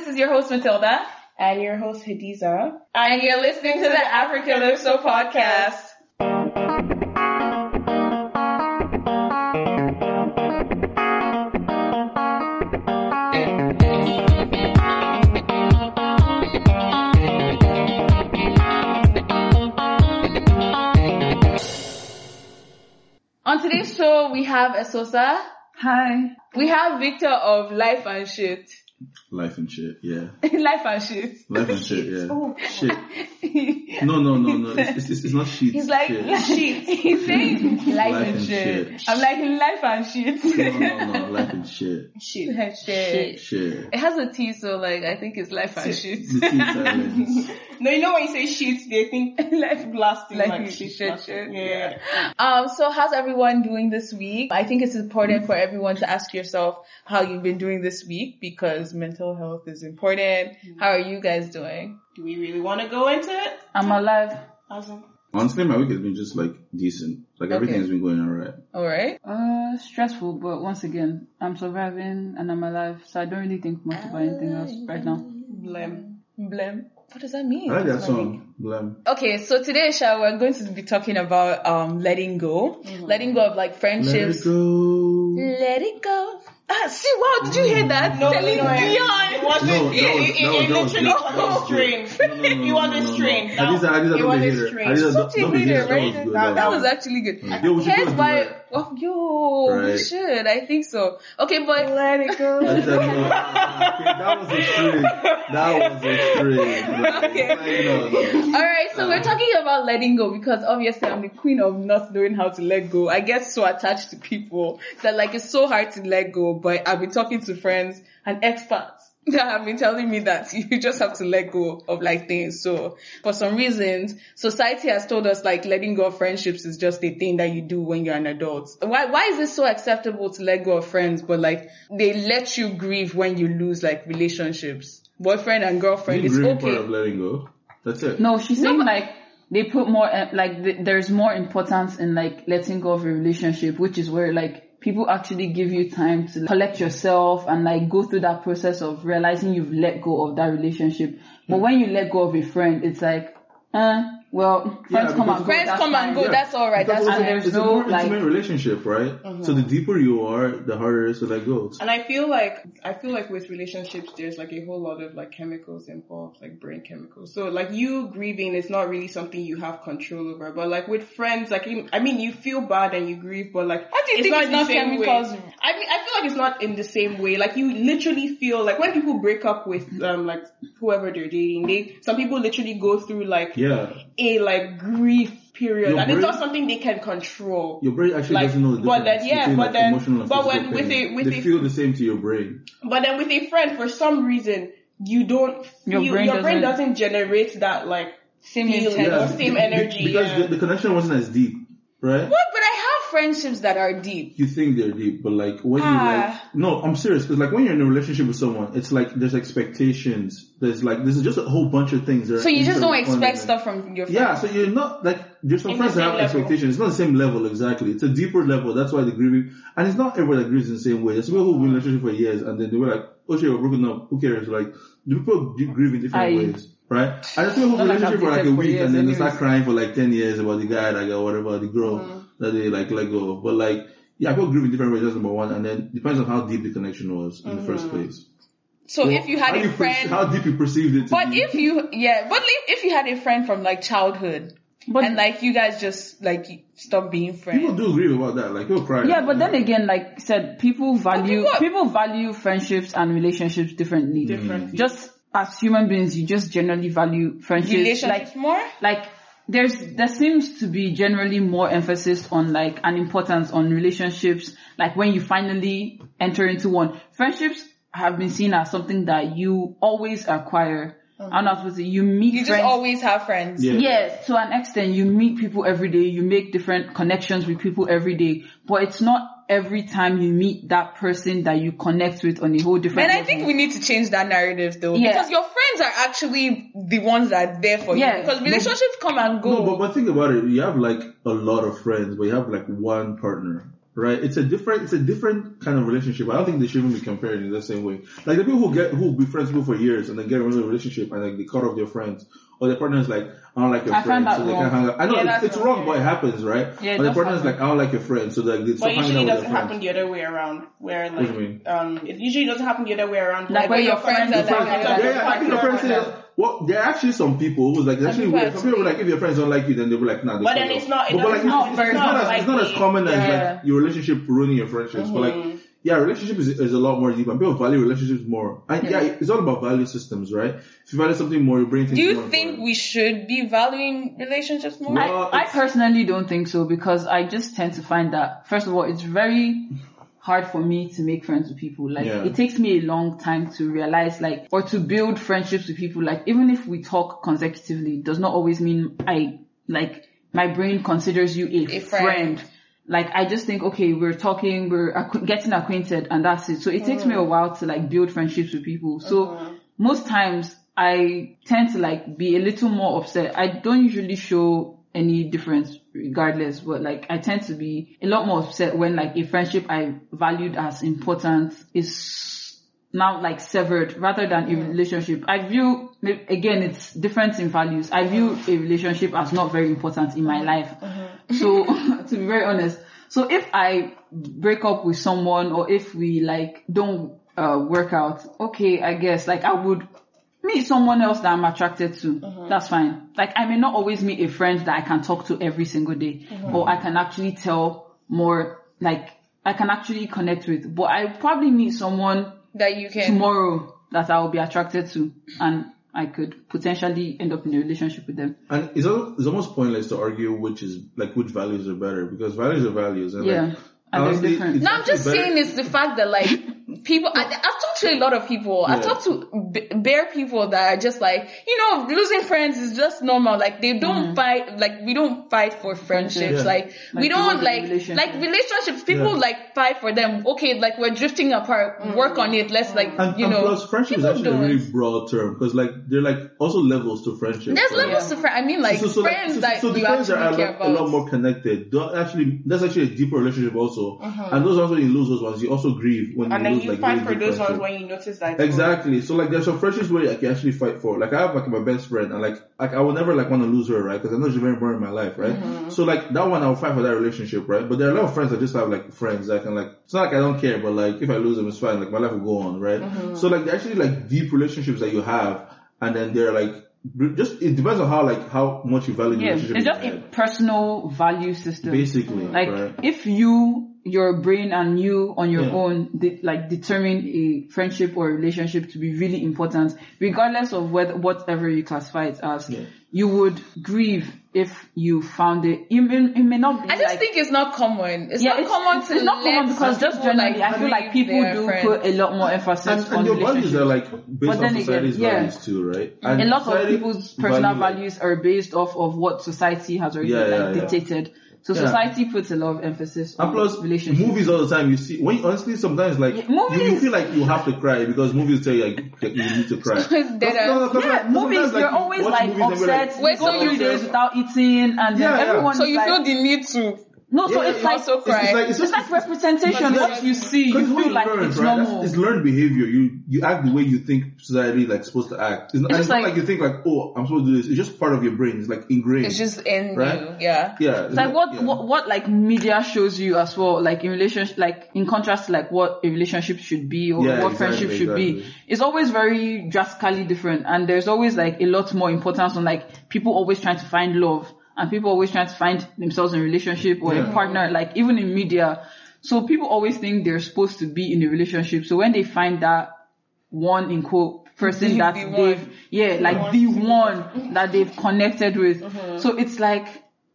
this is your host Matilda. And your host Hadiza. And you're listening to the Africalypso podcast. On today's show, we have Eseosa. Hi. We have Victor of Life and Shit. Life and shit, yeah. Life and Shit. Life and shit, yeah. Oh. Shit. No, no, no, no. It's, it's, it's not shit. He's like, shit. shit. He's saying life, Life and, and shit. shit. I'm like, life and shit. No, no, no. Life and shit. Shit. shit. Shit. It has a T, so like, I think it's life and shit. The T silence. No, you know when you say shit, they think life blasting like, like, shit, shit. shit, Yeah. yeah. Um, so how's everyone doing this week? I think it's important for everyone to ask yourself how you've been doing this week because mental health is important. How are you guys doing? Do we really want to go into it? I'm alive. Awesome. Honestly, my week has been just like decent. Like everything Okay. has been going alright. Alright. Uh, stressful, but once again, I'm surviving and I'm alive, so I don't really think much about anything else right now. Blem. Blem. What does that mean? I like that song. Blam. Okay, so today, Sha, we're going to be talking about um letting go, letting go of like friendships. Let it friendships. go. Let it go. Ah, see, wow, did you hear that? No, Celine no, no, Dion. It wasn't. No, that it, was- it, that it, was- it that was literally good. That was was strained. good. No, no, no, He no, wasn't no, no, strained. no. That- Hadiza, Hadiza, he don't be wasn't hater. strained. Hadiza, don't- Something don't be made hater. it That was right. good. That- That was was actually good. Yo, we should Here's go do why. That. Oh, yo, we should. I think so. Okay, but let it go. Hadiza, no. That was a string. That was a string. Okay. No, no. All right, so we're talking about letting go because obviously I'm the queen of not knowing how to let go. I get so attached to people that like it's so hard to let go. But I've been talking to friends and experts that have been telling me that you just have to let go of like things. So for some reasons, society has told us like letting go of friendships is just a thing that you do when you're an adult. Why why is it so acceptable to let go of friends, but like they let you grieve when you lose like relationships? Boyfriend and girlfriend, The it's grieving part of letting go. That's it. No, she's No, saying but- like they put more uh, like th- there's more importance in like letting go of a relationship, which is where like people actually give you time to collect yourself and like go through that process of realizing you've let go of that relationship. But when you let go of a friend, it's like, uh, well, friends Yeah, come because and go. Friends that's come and fine. go. That's all right. Because That's it's, fine. there's it's no, a more like- intimate relationship, right? Mm-hmm. So the deeper you are, the harder it is to let go. And I feel like I feel like with relationships, there's like a whole lot of like chemicals involved, like brain chemicals. So like you grieving is not really something you have control over. But like with friends, like I mean, you feel bad and you grieve, but like How do you think it's in not the same chemicals? Way. I mean, I feel like it's not in the same way. Like you literally feel like when people break up with um like whoever they're dating, they some people literally go through like Yeah. A like grief period, Your and it's brain- not something they can control. Your brain actually Like, doesn't know the but difference then- yeah, between but like, then- emotional and but physical when- with pain. a- with they a- feel the same to your brain. But then with a friend, for some reason, you don't Your feel, brain your brain doesn't- doesn't generate that like Same feeling intent. or same be- energy. Because yeah. the, the connection wasn't as deep, right? What? But I have friendships that are deep. You think they're deep, but like when you Ah. like, no, I'm serious. Because like when you're in a relationship with someone, it's like there's expectations. There's like there's just a whole bunch of things. that So you just don't expect stuff from your friends. Yeah, so you're not like there's some In friends the that have level. expectations. It's not the same level exactly. It's a deeper level. That's why the grieving and it's not everyone that grieves in the same way. There's people who've been in a relationship for years and then they were like, oh shit, we're broken up. Who cares? Like the people grieve in different Aye. ways. Right? I just people in a Not like relationship for like a week and then they start crying for like ten years about the guy like or whatever, the girl that they like let go of. But like yeah, people grieve in different ways, that's number one, and then depends on how deep the connection was in the first mm. place. So if you had a you perce- friend, how deep you perceived it to but be. if you, yeah, but if if you had a friend from like childhood, But and like you guys just like stop being friends. people do grieve about that, like people cry. Yeah, but then again, like I said, people value people- people value friendships and relationships differently. Differently. Just as human beings, you just generally value friendships. Relationships like, more. like there's there seems to be generally more emphasis on like an importance on relationships. Like when you finally enter into one, friendships have been seen as something that you always acquire. I'm not supposed to. You meet You just always have friends. Yeah. Yes, to an extent, you meet people every day, you make different connections with people every day, but it's not every time you meet that person that you connect with on a whole different And I think we need to change that narrative though. Yeah. Because your friends are actually the ones that are there for Yeah. you. Because relationships come and go. No, but, but think about it. You have like a lot of friends, but you have like one partner. right? It's a different, it's a different kind of relationship. I don't think they should even be compared in the same way. Like the people who get, who be friends with for years and then get into a relationship and like they cut off their friends. Or their partner is like, I don't like your I friend, so they can't hang out. I know Yeah, it's, it's wrong, wrong, but it happens, right? Yeah, it but the does partner is happen. like, I don't like your friend, so like they stop But hanging usually out it with doesn't their happen the other way around. Where What do like you mean? um, it usually doesn't happen the other way around. Like when your friends are are like- like, Yeah, Yeah, yeah, I think your friends say, well, there are actually some people who's like, it's actually people weird. Some people are like, if your friends don't like you, then they'll be like, nah. they But then it's not- it But, but like, doesn't- it's, not it's, not as, common. it's not as common as Yeah. like your relationship ruining your friendships. But Mm-hmm. like, yeah, relationship is, is a lot more deep and people value relationships more. And yeah, it's all about value systems, right? If you value something more, you bring things Do you more think important. we should be valuing relationships more? No. I, I personally don't think so because I just tend to find that first of all, it's very hard for me to make friends with people. Like Yeah. it takes me a long time to realize like or to build friendships with people. Like even if we talk consecutively, it does not always mean I like my brain considers you a, A friend. friend. Like I just think, okay, we're talking, we're acqu- getting acquainted, and that's it. So it takes me a mm. while to like build friendships with people. So uh-huh. most times I tend to like be a little more upset. I don't usually show any difference regardless, but like I tend to be a lot more upset when like a friendship I valued as important is now like severed rather than a relationship. I view, again, it's different in values. I view a relationship as not very important in my mm-hmm. life. Mm-hmm. So to be very honest, so if I break up with someone or if we like don't uh, work out, okay, I guess like I would meet someone else that I'm attracted to. That's fine. Like I may not always meet a friend that I can talk to every single day or I can actually tell more like I can actually connect with, but I probably meet someone that you can. tomorrow that I will be attracted to and I could potentially end up in a relationship with them. And it's, al- it's almost pointless to argue which is like which values are better because values are values. And Yeah. like, And they're honestly, different. No, I'm just better- saying it's the fact that like people. I, I've talked to a lot of people. I've talked to b- bare people that are just like, you know, losing friends is just normal. Like they don't mm-hmm. fight. Like we don't fight for friendships. Yeah. Like, we Like, you don't like relationship. like relationships. People Yeah. like fight for them. Okay, like we're drifting apart. Mm-hmm. Work on it. Let's like And, you and know. plus, friendship is actually a don't. really broad term because like there are like also levels to friendship. There's right? levels to friends. I mean, like so, so, like, friends so, that so the you friends actually are a care lot, about. a lot more connected. Actually, that's actually a deeper relationship also. Uh-huh. And those also you lose those ones, you also grieve when and you then lose you like fight for those ones when you notice that. Exactly. So like there's some friendships where I can actually fight for. Like I have like my best friend and like like I will never like want to lose her, right? Because I know she's very important in my life, right? Mm-hmm. So like that one I'll fight for that relationship, right? But there are a lot of friends that just have like friends that can like it's not like I don't care, but like if I lose them it's fine, like my life will go on, right? Mm-hmm. So like they're actually like deep relationships that you have and then they're like just it depends on how like how much you value the Yeah, relationship it's just a personal value system. basically. Like right? if you, your brain and you on your Yeah. own, de- like determine a friendship or relationship to be really important, regardless of whether whatever you classify it as, Yeah. you would grieve if you found it. It may, it may not be I just like, think it's not common. It's yeah, not it's, common it's, to it's not let common because just generally, like, I feel like people do friends. put a lot more emphasis and, on and your values relationships. are like based But on then again, society's yeah. values too, right? And a lot of people's personal value, values are based off of what society has already Yeah, like yeah, yeah. dictated. So Yeah. society puts a lot of emphasis And on plus, relationships. movies all the time. You see, when honestly, sometimes like Yeah, you, you feel like you have to cry because movies tell you like that you need to cry. It's dead That's- no, no, 'cause, Yeah, like, movies, like, you're you always watch like movies and you're upset. Wait, you so go you days without eating, and then Yeah, yeah. everyone So you like, feel the need to. No. So Yeah, it's like also It's, it's like it's it's just like representation. Because What it's- you see, you because it's what feel like learn, it's right? normal. That's, it's learned behavior. You you act the way you think society like supposed to act. It's, not, It's it's not like- like you think like oh I'm supposed to do this. It's just part of your brain. It's like ingrained. It's just in Right? you. Yeah. yeah. It's like what, yeah. what what like media shows you as well, like in relationship, like in contrast to like what a relationship should be or Yeah, what exactly, friendship should be. It's always very drastically different, and there's always like a lot more importance on like people always trying to find love and people always trying to find themselves in a relationship or Yeah. a partner, like even in media. So people always think they're supposed to be in a relationship. So when they find that one in quote person The- that the they've one. yeah like the one that they've connected with Mm-hmm. so it's like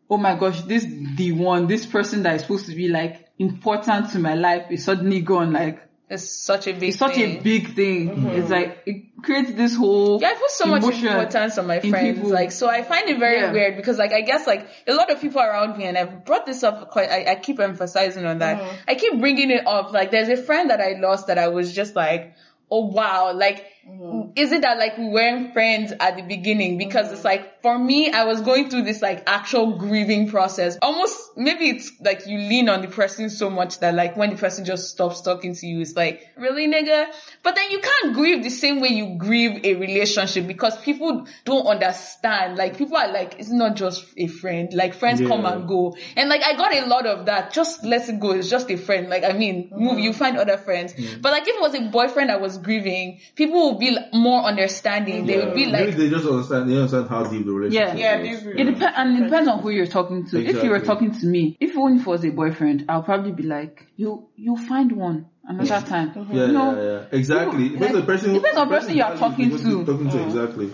oh my gosh this the one this person that is supposed to be like important to my life is suddenly gone like It's such a big it's such thing. a big thing mm-hmm. it's like it creates this whole Yeah, I put so much importance on my friends. Like, so I find it very Yeah. weird because, like, I guess like a lot of people around me, and I've brought this up quite. I, I keep emphasizing on that. Mm-hmm. I keep bringing it up. Like, there's a friend that I lost that I was just like, oh wow, like Mm. is it that like we weren't friends at the beginning? Because it's like, for me, I was going through this like actual grieving process. Almost, maybe it's like you lean on the person so much that like when the person just stops talking to you, it's like, really nigga? But then you can't grieve the same way you grieve a relationship because people don't understand. Like people are like, it's not just a friend. Like friends Yeah. come and go. And like I got a lot of that. Just let it go. It's just a friend. Like I mean, move, mm. you find other friends. Mm. But like if it was a boyfriend I was grieving, people would be more understanding. They would be Maybe like, they just understand. They understand how deep the relationship Yeah, is. they It depends, and it depends on who you're talking to. If you were talking to me, if only if it was a boyfriend, I'll probably be like, you, you'll find one another time. Yeah, You know, yeah, yeah. Exactly. People- Depends on person. depends on the person you are who talking you're to. Talking to mm. exactly.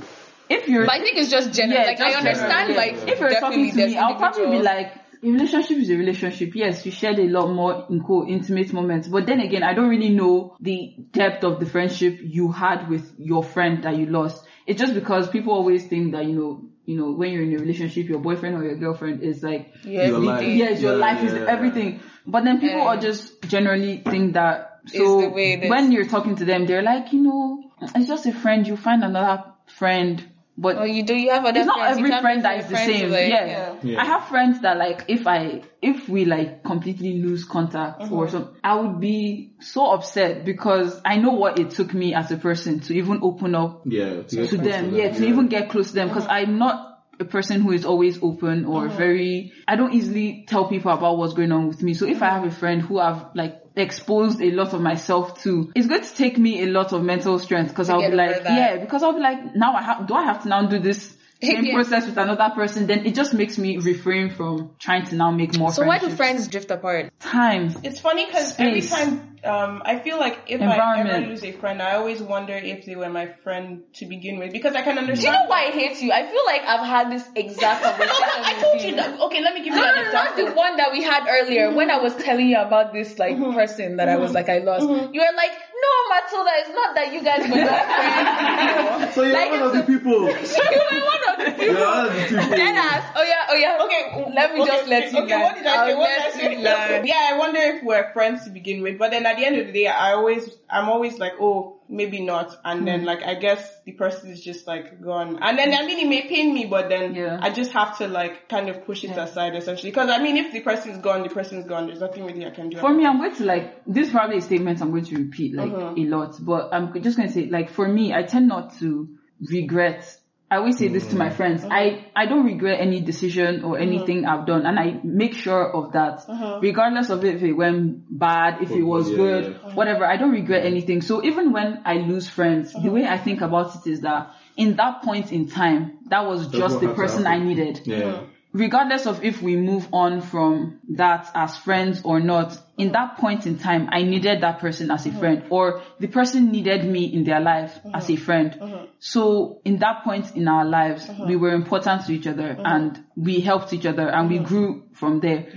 if you're, but I think it's just general. Yeah, like I understand general, like if you're talking to me, I'll probably be like, a relationship is a relationship. Yes, you shared a lot more in quote intimate moments, but then again, I don't really know the depth of the friendship you had with your friend that you lost. It's just because people always think that you know, you know, when you're in a relationship, your boyfriend or your girlfriend is like yeah, Your life. did. yeah, your Yeah, life is yeah, yeah. everything. But then people Yeah. are just generally think that so way when you're talking to them, they're like, you know, it's just a friend. You find another friend, but Oh, you do. You have other it's not friends. You every can't friend that is the same. like, yeah. Yeah. I have friends that like if I if we like completely lose contact or mm-hmm. something, I would be so upset because I know what it took me as a person to even open up Yeah. To, get to close them, yeah, to even get close to them because mm-hmm. I'm not a person who is always open or uh-huh. very I don't easily tell people about what's going on with me. So if I have a friend who I've like exposed a lot of myself to, it's going to take me a lot of mental strength because I'll be like, yeah, because I'll be like, now I have do I have to now do this same Yeah. process with another person, then it just makes me refrain from trying to now make more So why do friends drift apart? Times. It's funny because every time um, I feel like if I ever lose a friend, I always wonder if they were my friend to begin with because I can understand. Do understand. you know why I hate you? I feel like I've had this exact No, conversation. but I with told you that. Okay, let me give No, you no, an no, not the one that we had earlier when I was telling you about this like mm-hmm. person that I was mm-hmm. like I lost. Mm-hmm. You were like, no, Matilda, it's not that you guys were not friends. So you're Like, one of the it's people. you were one of the You're people. one of the people. Dead ass. Oh yeah, oh yeah. Okay, Let me okay, just let you okay, learn. what did I say? What did I say? Yeah, I wonder if we're friends to begin with, but then at the end of the day, I always, I'm always like, oh, maybe not, and Hmm. then like I guess the person is just like gone, and then I mean it may pain me, but then Yeah. I just have to like kind of push it aside essentially, because I mean if the person is gone, the person is gone. There's nothing really I can do. For me, I'm going to like this is probably a statement I'm going to repeat like Uh-huh. a lot, but I'm just going to say like for me, I tend not to regret. I always say this to my friends. Uh-huh. I I don't regret any decision or anything I've done, and I make sure of that, Uh-huh. regardless of if it went bad, if it was Yeah, good, yeah. whatever. I don't regret anything. So even when I lose friends, the way I think about it is that in that point in time, that was just the person I needed Yeah. regardless of if we move on from that as friends or not, in that point in time, I needed that person as a mm-hmm. friend or the person needed me in their life mm-hmm. as a friend. Mm-hmm. So in that point in our lives, we were important to each other and we helped each other and we grew from there.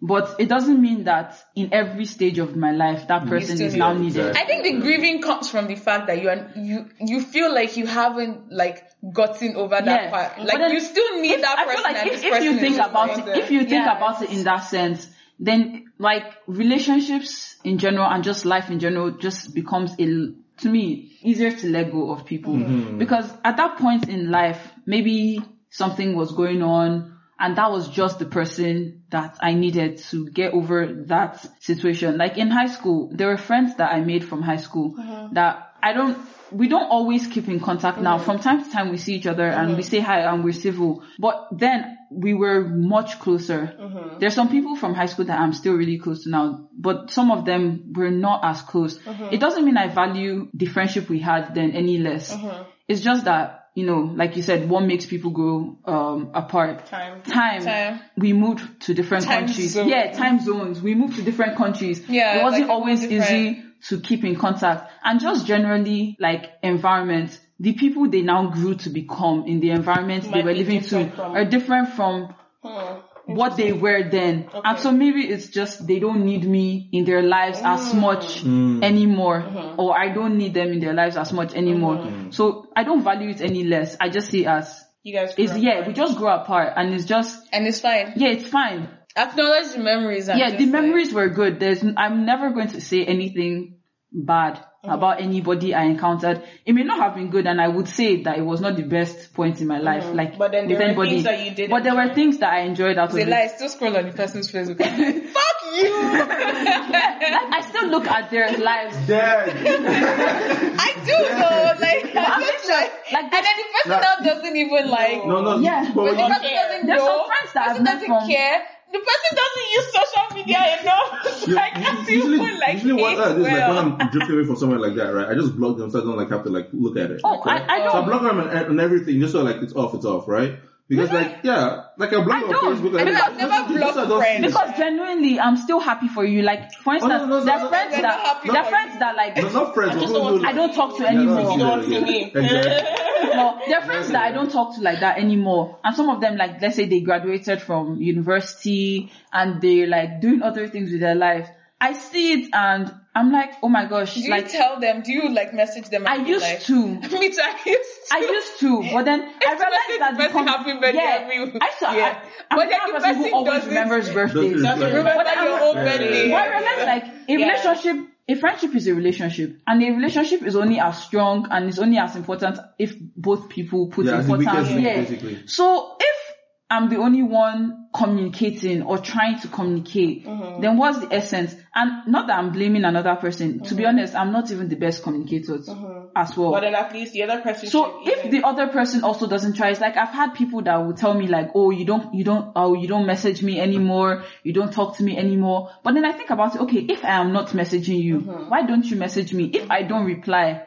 But it doesn't mean that in every stage of my life, that person is now needed. I think the grieving comes from the fact that you are you you feel like you haven't like gotten over that Yeah. part. But Like then you still need if- that I person. feel like and if, this if person you think about it, if you think Yeah. about it in that sense, then like relationships in general and just life in general just becomes a to me easier to let go of people. Mm-hmm. Because at that point in life maybe something was going on and that was just the person that I needed to get over that situation. Like in high school, there were friends that I made from high school mm-hmm. that I don't, we don't always keep in contact now. Mm-hmm. From time to time we see each other and we mm-hmm. say hi and we're civil. But then we were much closer. Mm-hmm. There's some people from high school that I'm still really close to now, but some of them were not as close. It doesn't mean I value the friendship we had then any less. It's just that, you know, like you said, what makes people grow um, apart? Time. Time. Time. We moved to different Time countries. zone. Yeah, time zones. We moved to different countries. Yeah, It wasn't like, always easy to keep in contact. And just generally, like, environment, the people they now grew to become in the environment they were living to from- are different from Hmm. what they were then. And so maybe it's just they don't need me in their lives as Hmm. much anymore. Mm-hmm. Or I don't need them in their lives as much anymore. So I don't value it any less. I just see it as You guys. it's grew yeah, apart. we just grow apart and it's just and it's fine. yeah, it's fine. Acknowledge the memories. and Yeah, just the like- memories were good. There's I'm never going to say anything bad mm. about anybody I encountered. It may not have been good and I would say that it was not the best point in my mm. life, like But then with there were anybody. things that you did but there were things that I enjoyed out of They it. lie, still scroll on the person's Facebook. Fuck you! Like, I still look at their lives. Dead. I do though, like, I'm just like, Like, and then the person Nah. now doesn't even like, No, no. Yeah. But the when you, person doesn't There's some friends that person I've met doesn't from- care, the person doesn't use social media enough. you- I can't usually, even like usually what I do is like when I'm drifting away from somewhere like that, right? I just block them so I don't like have to like look at it. Oh, I, right? I I don't. block them and, and everything just so like it's off, it's off, right? Because like yeah, like I block I on don't. Facebook. I mean, like, I've never just- just blocked so I don't see friends. Because genuinely, I'm still happy for you. Like, for oh, instance, no, no, there no, are friends that, not happy there are friends that like, No, not friends. I but just people don't want- who- I don't talk to Yeah, anymore. no, You don't yeah, see yeah. me. Exactly. no, there are friends that I don't talk to like that anymore. And some of them, like, let's say they graduated from university and they're like doing other things with their life. I see it and I'm like, oh my gosh, Do you like, tell them? Do you like message them? I used like, to. Me too. I used to. I used to, but then I realized message that the the person happy birthday yeah, every. I saw, Yeah. I, I'm But then kind the of person who always remembers birthdays. Doesn't Doesn't remember But your I'm- own Yeah. birthday. But I realized like a Yeah. relationship, a friendship is a relationship, and a relationship is only as strong and is only as important if both people put Yeah, importance. Yeah. basically. So if I'm the only one communicating or trying to communicate, Mm-hmm. then what's the essence? And not that I'm blaming another person. To be honest, I'm not even the best communicator as well. Mm-hmm. But then at least the other person So if even- the other person also doesn't try, it's like I've had people that will tell me like, oh, you don't, you don't, oh, you don't message me anymore, you don't talk to me anymore. But then I think about it, okay, if I am not messaging you, Mm-hmm. why don't you message me? If I don't reply,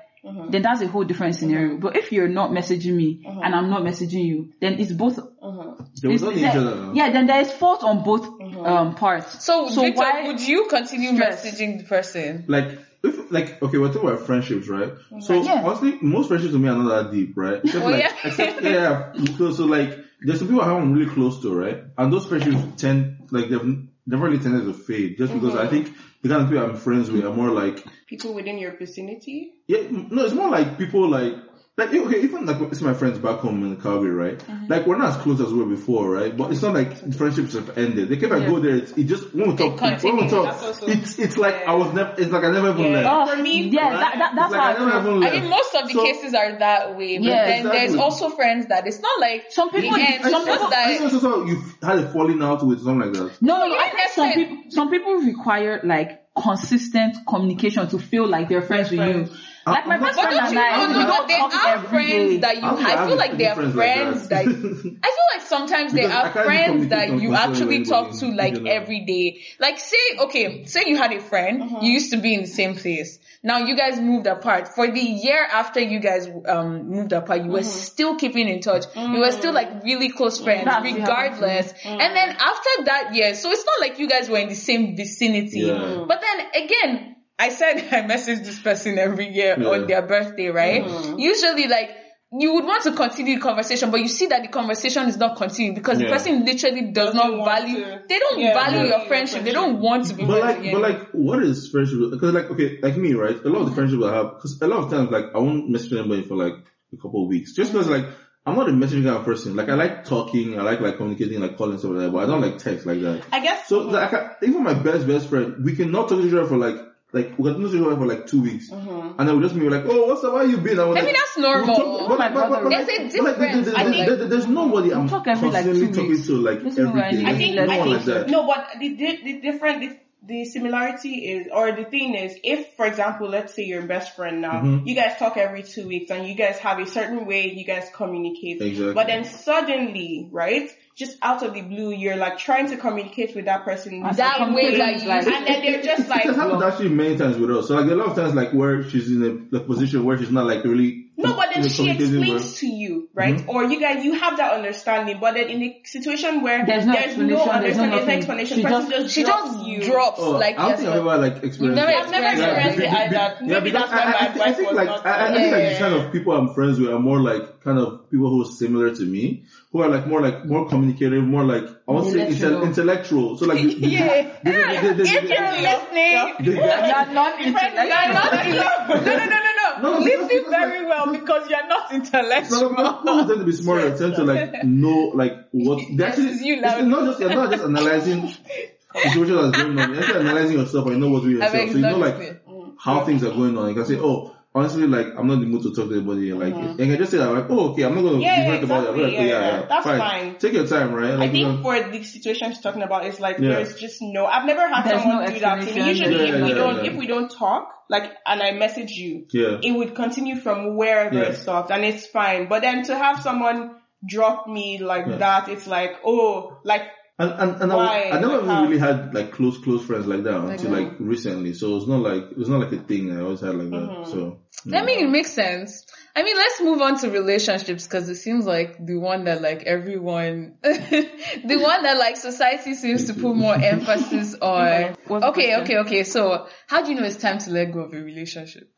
then that's a whole different scenario. Mm-hmm. But if you're not messaging me and I'm not messaging you, then it's both. They will it's- not each there- other yeah, then there is fault on both Mm-hmm. um, parts. So, so Victor, why? would you continue stress? messaging the person? like if like okay we're talking about friendships right so Yeah. honestly most friendships to me are not that deep right except Oh, like yeah? except yeah so, so like there's some people I am really close to right and those friendships tend like they've never really tended to fade just because I mm-hmm. think the kind of people I'm friends with are more like people within your vicinity. yeah no it's more like people like like okay even like it's my friends back home in Calgary right mm-hmm. like we're not as close as we were before right but it's not like friendships have ended like if I go there it's, it just when we talk when we continue. talk also- it's it's like I was never it's like I never even Yeah. left Oh, For me, yeah, right? that, that, that's It's like I how I never feel. even I mean, most of the So- cases are that way, but Yeah, then there's also friends that it's not like Some people- the end, some some people- that I think it's also you've had a falling out with something like that. No, no, no. I think some people, some people require like consistent communication to feel like they're friends with you. Friends. Like my best But friend don't and you I, know we that don't there talk are every friends day. that you? I I feel like there are friends like that. that. I feel like sometimes there are friends that you actually talk to like general. every day. Like say, okay, say you had a friend, Uh-huh. you used to be in the same place. Now you guys moved apart. For the year after you guys um moved apart, you were Uh-huh. still keeping in touch. You were still like really close friends, That's what regardless. And then after that year, so it's not like you guys were in the same vicinity. Yeah. But then again, I said I message this person every year Yeah. on their birthday, right? Mm-hmm. Usually like you would want to continue the conversation, but you see that the conversation is not continuing because the person literally does Doesn't not value, to- they don't Yeah, value value your your friendship. They don't want to be But like, but like, what is friendship? Because like, okay, like me, right? A lot of the friendships I have, because a lot of times, like, I won't message anybody for like a couple of weeks, just because like. I'm not a messaging kind of person. Like I like talking, I like like communicating, like calling stuff like that, but I don't like text like that. I guess. So like, I, even my best best friend, we cannot talk to each other for like like we can talk to each other for like two weeks, and then we just be like, oh, what's up? How you been? And we're I mean, like, that's normal. we'll talk- My brother- There's a but, like, difference. there- I there- think- there- there's nobody I'm talk every, constantly two talking weeks. to like This is I day. need- I think, no I one think, like that. no, but the, the, the different, the, the similarity is, or the thing is, if, for example, let's say your best friend now, Mhm. you guys talk every two weeks and you guys have a certain way you guys communicate. Exactly. But then suddenly, right, just out of the blue, you're like trying to communicate with that person. And That way that like- And then they're just like, It has happened actually many times with us. So like a lot of times like where she's in a like, position where she's not like really No, but then she explains to you, right? Mm-hmm. Or you guys, you have that understanding, but then in a situation where There's no there's explanation, no understanding, there's no explanation, She person just- just she drops just you. drops Oh, like I don't think I've ever like experienced never that. I've never experienced be- it either. be- Maybe because that's why I, my I, think- I think was like not. I, I to- think like Yeah, the kind of people I'm friends with are more like kind of people who are similar to me, who are like more like more communicative, more like I won't say Intellectual. intel- intellectual. So like Yeah. If you're the, listening, the, the, You're not you're not intellectual. no, no, no, no, no. No, Listen very well because you're not No, intellectual. no, people tend to be smart smarter, tend to like know like what actually. it's you it's not just you're not just analyzing the situation that's going on. You're actually analyzing yourself and you know what to do I yourself. So you know like how things are going on. You can say, oh, honestly, like I'm not in the mood to talk to anybody. Like, Mm-hmm. you can just say that, like, oh, okay, I'm not going to Yeah, be yeah, hurt about it. I'm like, oh, Yeah, yeah. That's fine. Take your time, right? I Like, you think know, for the situation she's talking about, it's like Yeah. there's just no. I've never had There's someone no do that to me. Usually, Yeah, if we yeah, don't, yeah. if we don't talk, like, and I message you, yeah. it would continue from wherever Yeah. it stopped, and it's fine. But then to have someone drop me like Yeah. that, it's like, oh, like And and, and I, Why? I never Like really had like close close friends like that until like recently. So it's not like it's not like a thing I always had like that. Mm-hmm. So I mean, it makes sense. I mean, let's move on to relationships because it seems like the one that like everyone, the one that like society seems to put more emphasis on. Okay, question? okay, okay. So how do you know it's time to let go of a relationship?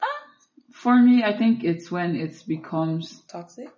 For me, I think it's when it becomes Toxic?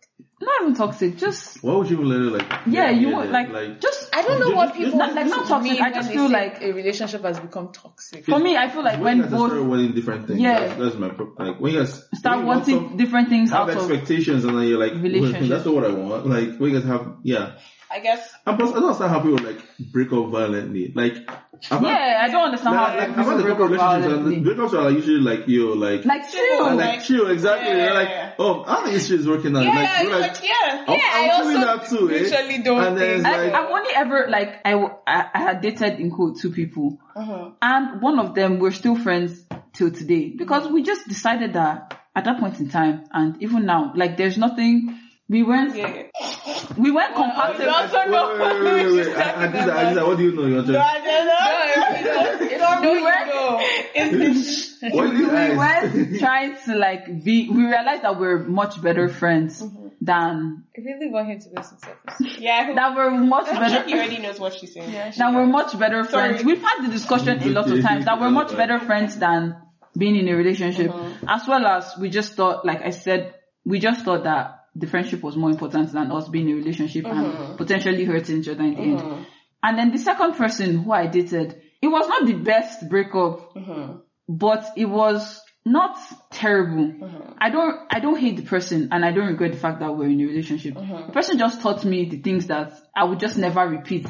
Not even toxic, just why would you even let it like? yeah, you get would it? like, just I don't know Just- what just- people not- like, not toxic, mean I just feel like- a relationship has become toxic. for me, I feel like when you when guys start wanting different things. Yeah. that's, that's my pro- like when you guys start when you want wanting some- different things have out of expectations and then you're like, Relationship. "Well, that's not what I want. Like when you guys have yeah. I guess And plus, I don't understand how people like break up violently. Like, I've had- yeah, I don't understand like, how like, I've people had a break couple up relationships violently. breakups are like usually like yo, like, Like chill. like- like chill, exactly. Yeah, They're yeah, like, yeah. oh, I think this shit is working out. yeah, like, yeah, like, like yeah. I'm, Yeah, I I'm feeling also that too, eh? don't And then think- it's I, like, I've only ever like I I had dated in quote two people, Uh-huh. and one of them we're still friends till today because we just decided that at that point in time, and even now, like there's nothing. We weren't Yeah, yeah. we weren't you compatible. also know wait, wait, wait, wait, wait. I- I- Adisa, Adisa, what do you know? You're No, I don't know. No, we you weren't know. It's what do you we guys? weren't trying to like be. We realized that we're much better mm-hmm. friends than I really want him to listen to this. yeah. That. We're much I'm he already knows what she's saying. Yeah. That we're much better friends. Sorry. We've had the discussion a lot of times that we're much better friends than being in a relationship. As well as we just thought, like I said, we just thought that the friendship was more important than us being in a relationship and mm-hmm. potentially hurting each other in the end. Mm-hmm. And then the second person who I dated, it was not the best breakup, mm-hmm. but it was not terrible. I don't, I don't hate the person and I don't regret the fact that we're in a relationship. The person just taught me the things that I would just never repeat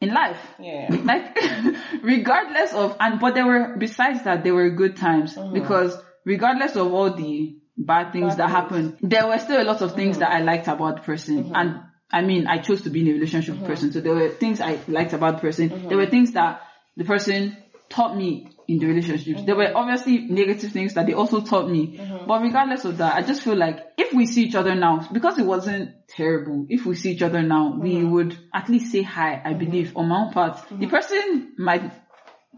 in life. Yeah. Like, regardless of, and, but there were, besides that, there were good times because regardless of all the bad things that happened, there were still a lot of things mm-hmm. that I liked about the person. Mm-hmm. And I mean, I chose to be in a relationship with the mm-hmm. person. So there were things I liked about the person. There were things that the person taught me in the relationships. There were obviously negative things that they also taught me. But regardless of that, I just feel like if we see each other now, because it wasn't terrible, if we see each other now, we would at least say hi, I believe, on my own part. The person might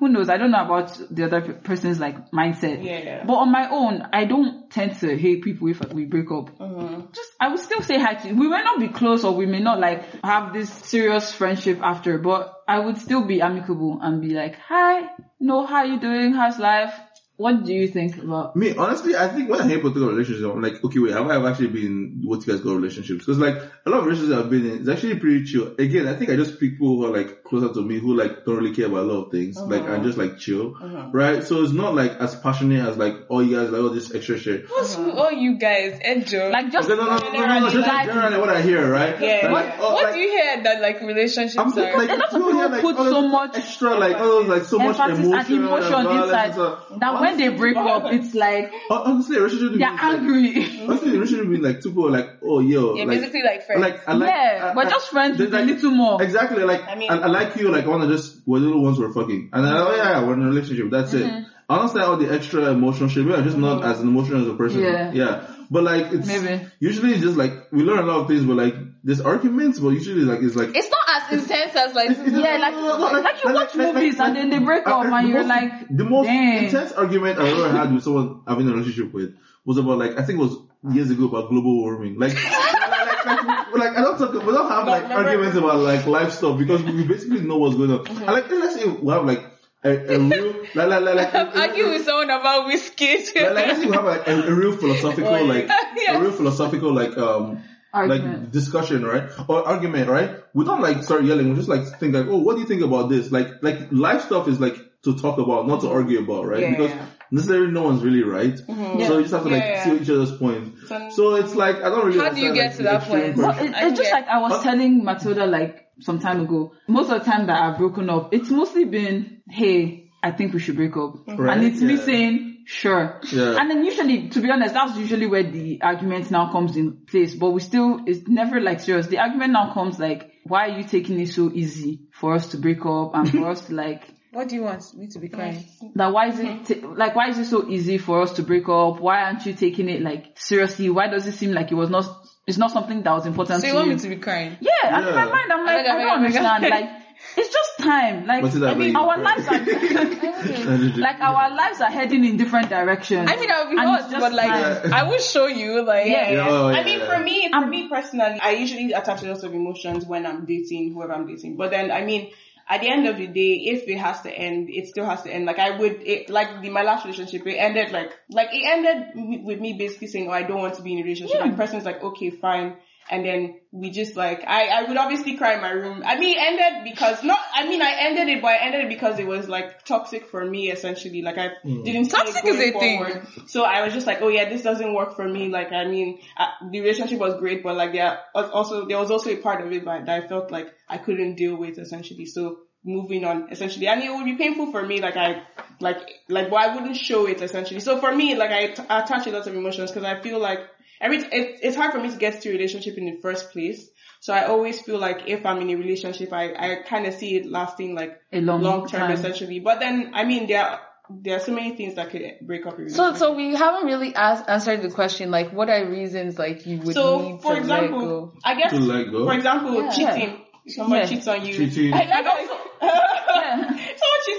who knows? I don't know about the other person's like mindset. Yeah, yeah. But on my own, I don't tend to hate people if we break up. Mm-hmm. Just, I would still say hi to you. We may not be close or we may not like have this serious friendship after, but I would still be amicable and be like, hi, no, how you doing? How's life? What do you think about? Me, honestly, I think when I hear people talk about relationships, I'm like, okay, wait, have I ever actually been in what you guys call relationships? Because like a lot of relationships I've been in, it's actually pretty chill. Again, I think I just pick people who are like closer to me, who like don't really care about a lot of things, uh-huh. like and just like chill, uh-huh. right? So it's not like as passionate as like all you guys like all this extra shit. What's with uh-huh. all you guys, Enjo? Like just Okay, no, no, no, no, no, no, just Like- generally what I hear, right? Yeah, Like, yeah. oh, what like, do you hear that like relationships I'm are? like, A lot of you hear, like, put so much extra, like, all those, like, so much emotion and emotion inside and stuff. that when they break up, it's like Honestly, a relationship they're means, like, angry. Honestly, a relationship means like two people are like, oh, yo, You're like, basically like friends. like, I like, yeah, I- we're I- just friends there's with a like- little more. Exactly, like I, I mean- I, like you, like I want to just we're the little ones we're fucking, and then oh yeah, yeah, we're in a relationship. That's Mm-hmm. it. I understand all the extra emotional shit. Maybe I'm just not as an emotional as a person. Yeah. yeah. But like it's Maybe. usually it's just like we learn a lot of things, but like there's arguments, but usually like it's like it's not as intense as like Yeah, like, like you watch movies and then they break up uh, and you're most- like, the most dang. intense argument I've ever had with someone in a relationship with was about like I think it was years ago about global warming. Like, like, like, like, like, I don't talk, we don't have like arguments about like life stuff because we basically know what's going on. And like let's say we have like a, a real like like like, like I'm a- a- arguing with someone about whiskey. like, like let's say we have like a, a real philosophical like a real philosophical like um Argument. like discussion right or argument right we don't like start yelling we just like think like oh what do you think about this like like life stuff is like to talk about not to argue about right Yeah, because yeah. necessarily no one's really right mm-hmm. so you just have to like Yeah, see each other's point So- so it's like I don't really How do you get like, to that point? Well, it, it's just like I was telling Matilda like some time ago. Most of the time that I've broken up, it's mostly been, hey, I think we should break up. Right, And it's me yeah. saying, Sure. Yeah. And then usually, to be honest, that's usually where the argument now comes in place. But we still, it's never like serious. The argument now comes like, why are you taking it so easy for us to break up and for us to like, What do you want me to be crying? that why is it, ta- like, why is it so easy for us to break up? Why aren't you taking it like seriously? Why does it seem like it was not, it's not something that was important So to you want you? me to be crying? yeah, and in my Yeah. mind, I'm like, Omega, I don't omega, omega. understand. Like, it's just time. Like, But is that I mean, you our cry? lives are, like, our lives are heading in different directions. I mean, I would be And hot, just but like, time. I will show you, like, Yeah. Yeah. oh, I mean, yeah. for me, for Um, me personally, I usually attach a lot of emotions when I'm dating whoever I'm dating. But then, I mean, at the end of the day, if it has to end, it still has to end. Like I would, it, like the, my last relationship, it ended like, like it ended with me basically saying, oh, I don't want to be in a relationship. Yeah. And the person's like, okay, fine. And then we just like, I, I would obviously cry in my room. I mean, it ended because not, I mean, I ended it, but I ended it because it was like toxic for me essentially. Like I didn't see it Toxic is going a thing. So I was just like, oh yeah, this doesn't work for me. Like, I mean, uh, the relationship was great, but like there was also, there was also a part of it that that I felt like I couldn't deal with essentially. So moving on essentially. And it would be painful for me, like I, like, like, but I wouldn't show it essentially. So for me, like I t- I attach a lot of emotions because I feel like every, t- it, it's hard for me to get to a relationship in the first place. So I always feel like if I'm in a relationship, I, I kind of see it lasting like A long long term time. essentially. But then, I mean, there are, there are so many things that could break up a relationship. so so we haven't really asked, answered the question, like, what are reasons, like, you would So, need for to example, let go? I guess, To let go? for example, Yeah. cheating. Someone Yeah. cheats on you. Cheating. I like also, Yeah.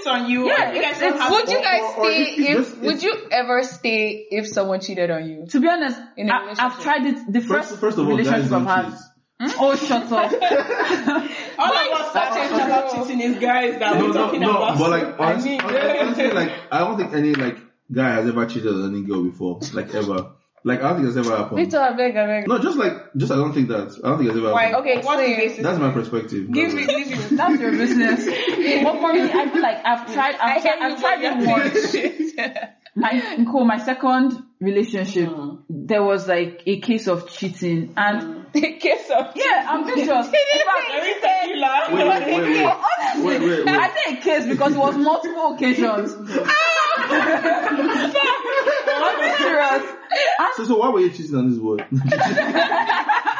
Someone cheats on you. Yeah, you guys don't have would you guys or- or stay if- if, would you ever stay if someone cheated on you? To be honest, In a I, relationship. I've tried it. The first, First, first of all, guys relationship I've had. cheat. Hmm? Oh, shut up. All of us that That's about true. cheating is guys that No, we're no, talking no, about. but like, honest, mean- honestly, like, I don't think any, like, guy has ever cheated on any girl before, like, ever. Like, I don't think it's ever happened. Victor, I beg, I beg. No, just like, just I don't think that. I don't think it's ever Why? happened. Okay, what's the explain. basis? That's my perspective. Give me, give me. That's your business. but for me, I feel like I've tried. I I've, hear tried, you, I've tried but it you're. My cool, my second relationship, mm. there was like a case of cheating, and mm. a Case of yeah, I'm just just. in fact, Wait, wait, wait, wait. honestly, Wait, wait, wait. I say a case because it was multiple occasions. Ah! I'm serious. So, so why were you cheating on this boy?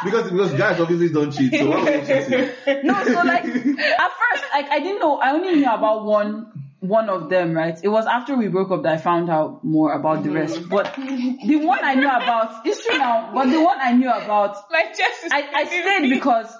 because, because guys obviously don't cheat, so why were you cheating? No, so like at first, like I didn't know. I only knew about one one of them, right? It was after we broke up that I found out more about the rest. But the one I knew about, it's true now. But the one I knew about, my chest is I, I stayed because.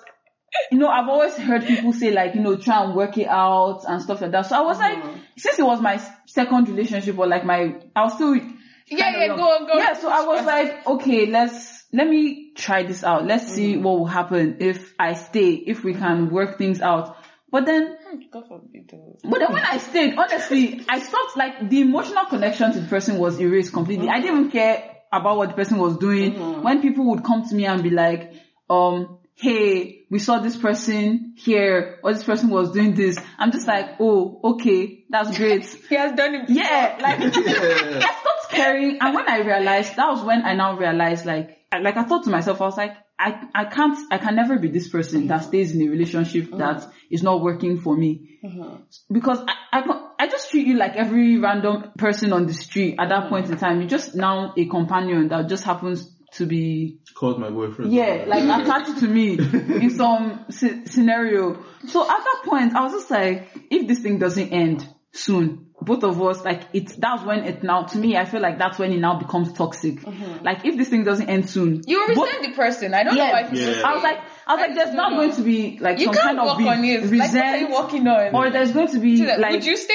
You know, I've always heard people say like, you know, try and work it out and stuff like that. So I was like, mm-hmm. since it was my second relationship or like my, I was still Yeah, yeah, young. go on, go. Yeah, so I was like, okay, let's let me try this out. Let's see mm-hmm. what will happen if I stay, if we can work things out. But then, hmm, God forbid, but then when I stayed, honestly, I stopped like the emotional connection to the person was erased completely. I mm-hmm. didn't even care about what the person was doing. When people would come to me and be like, um, hey, we saw this person here, or this person was doing this. I'm just like, oh, okay, that's great. He has done it. Yeah, like Yeah. I stopped caring, and when I realized, that was when I now realized, like, I- like I thought to myself, I was like, I, I can't, I can never be this person that mm-hmm. stays in a relationship mm-hmm. that is not working for me. Mm-hmm. Because I, I, I just treat you like every random person on the street at that point in time. You're just now a companion that just happens to be Called my boyfriend. yeah, like attached to me in some sce- scenario. So at that point, I was just like, if this thing doesn't end soon, both of us, like it's, that's when it now, to me, I feel like that's when it now becomes toxic. Mm-hmm. Like if this thing doesn't end soon, You both- understand the person. I don't know why Yeah. I was like, I was like, there's not going to be like you some can't kind of work be on it. Like, what are you resent, working on? or there's going to be So that- like, would you stay?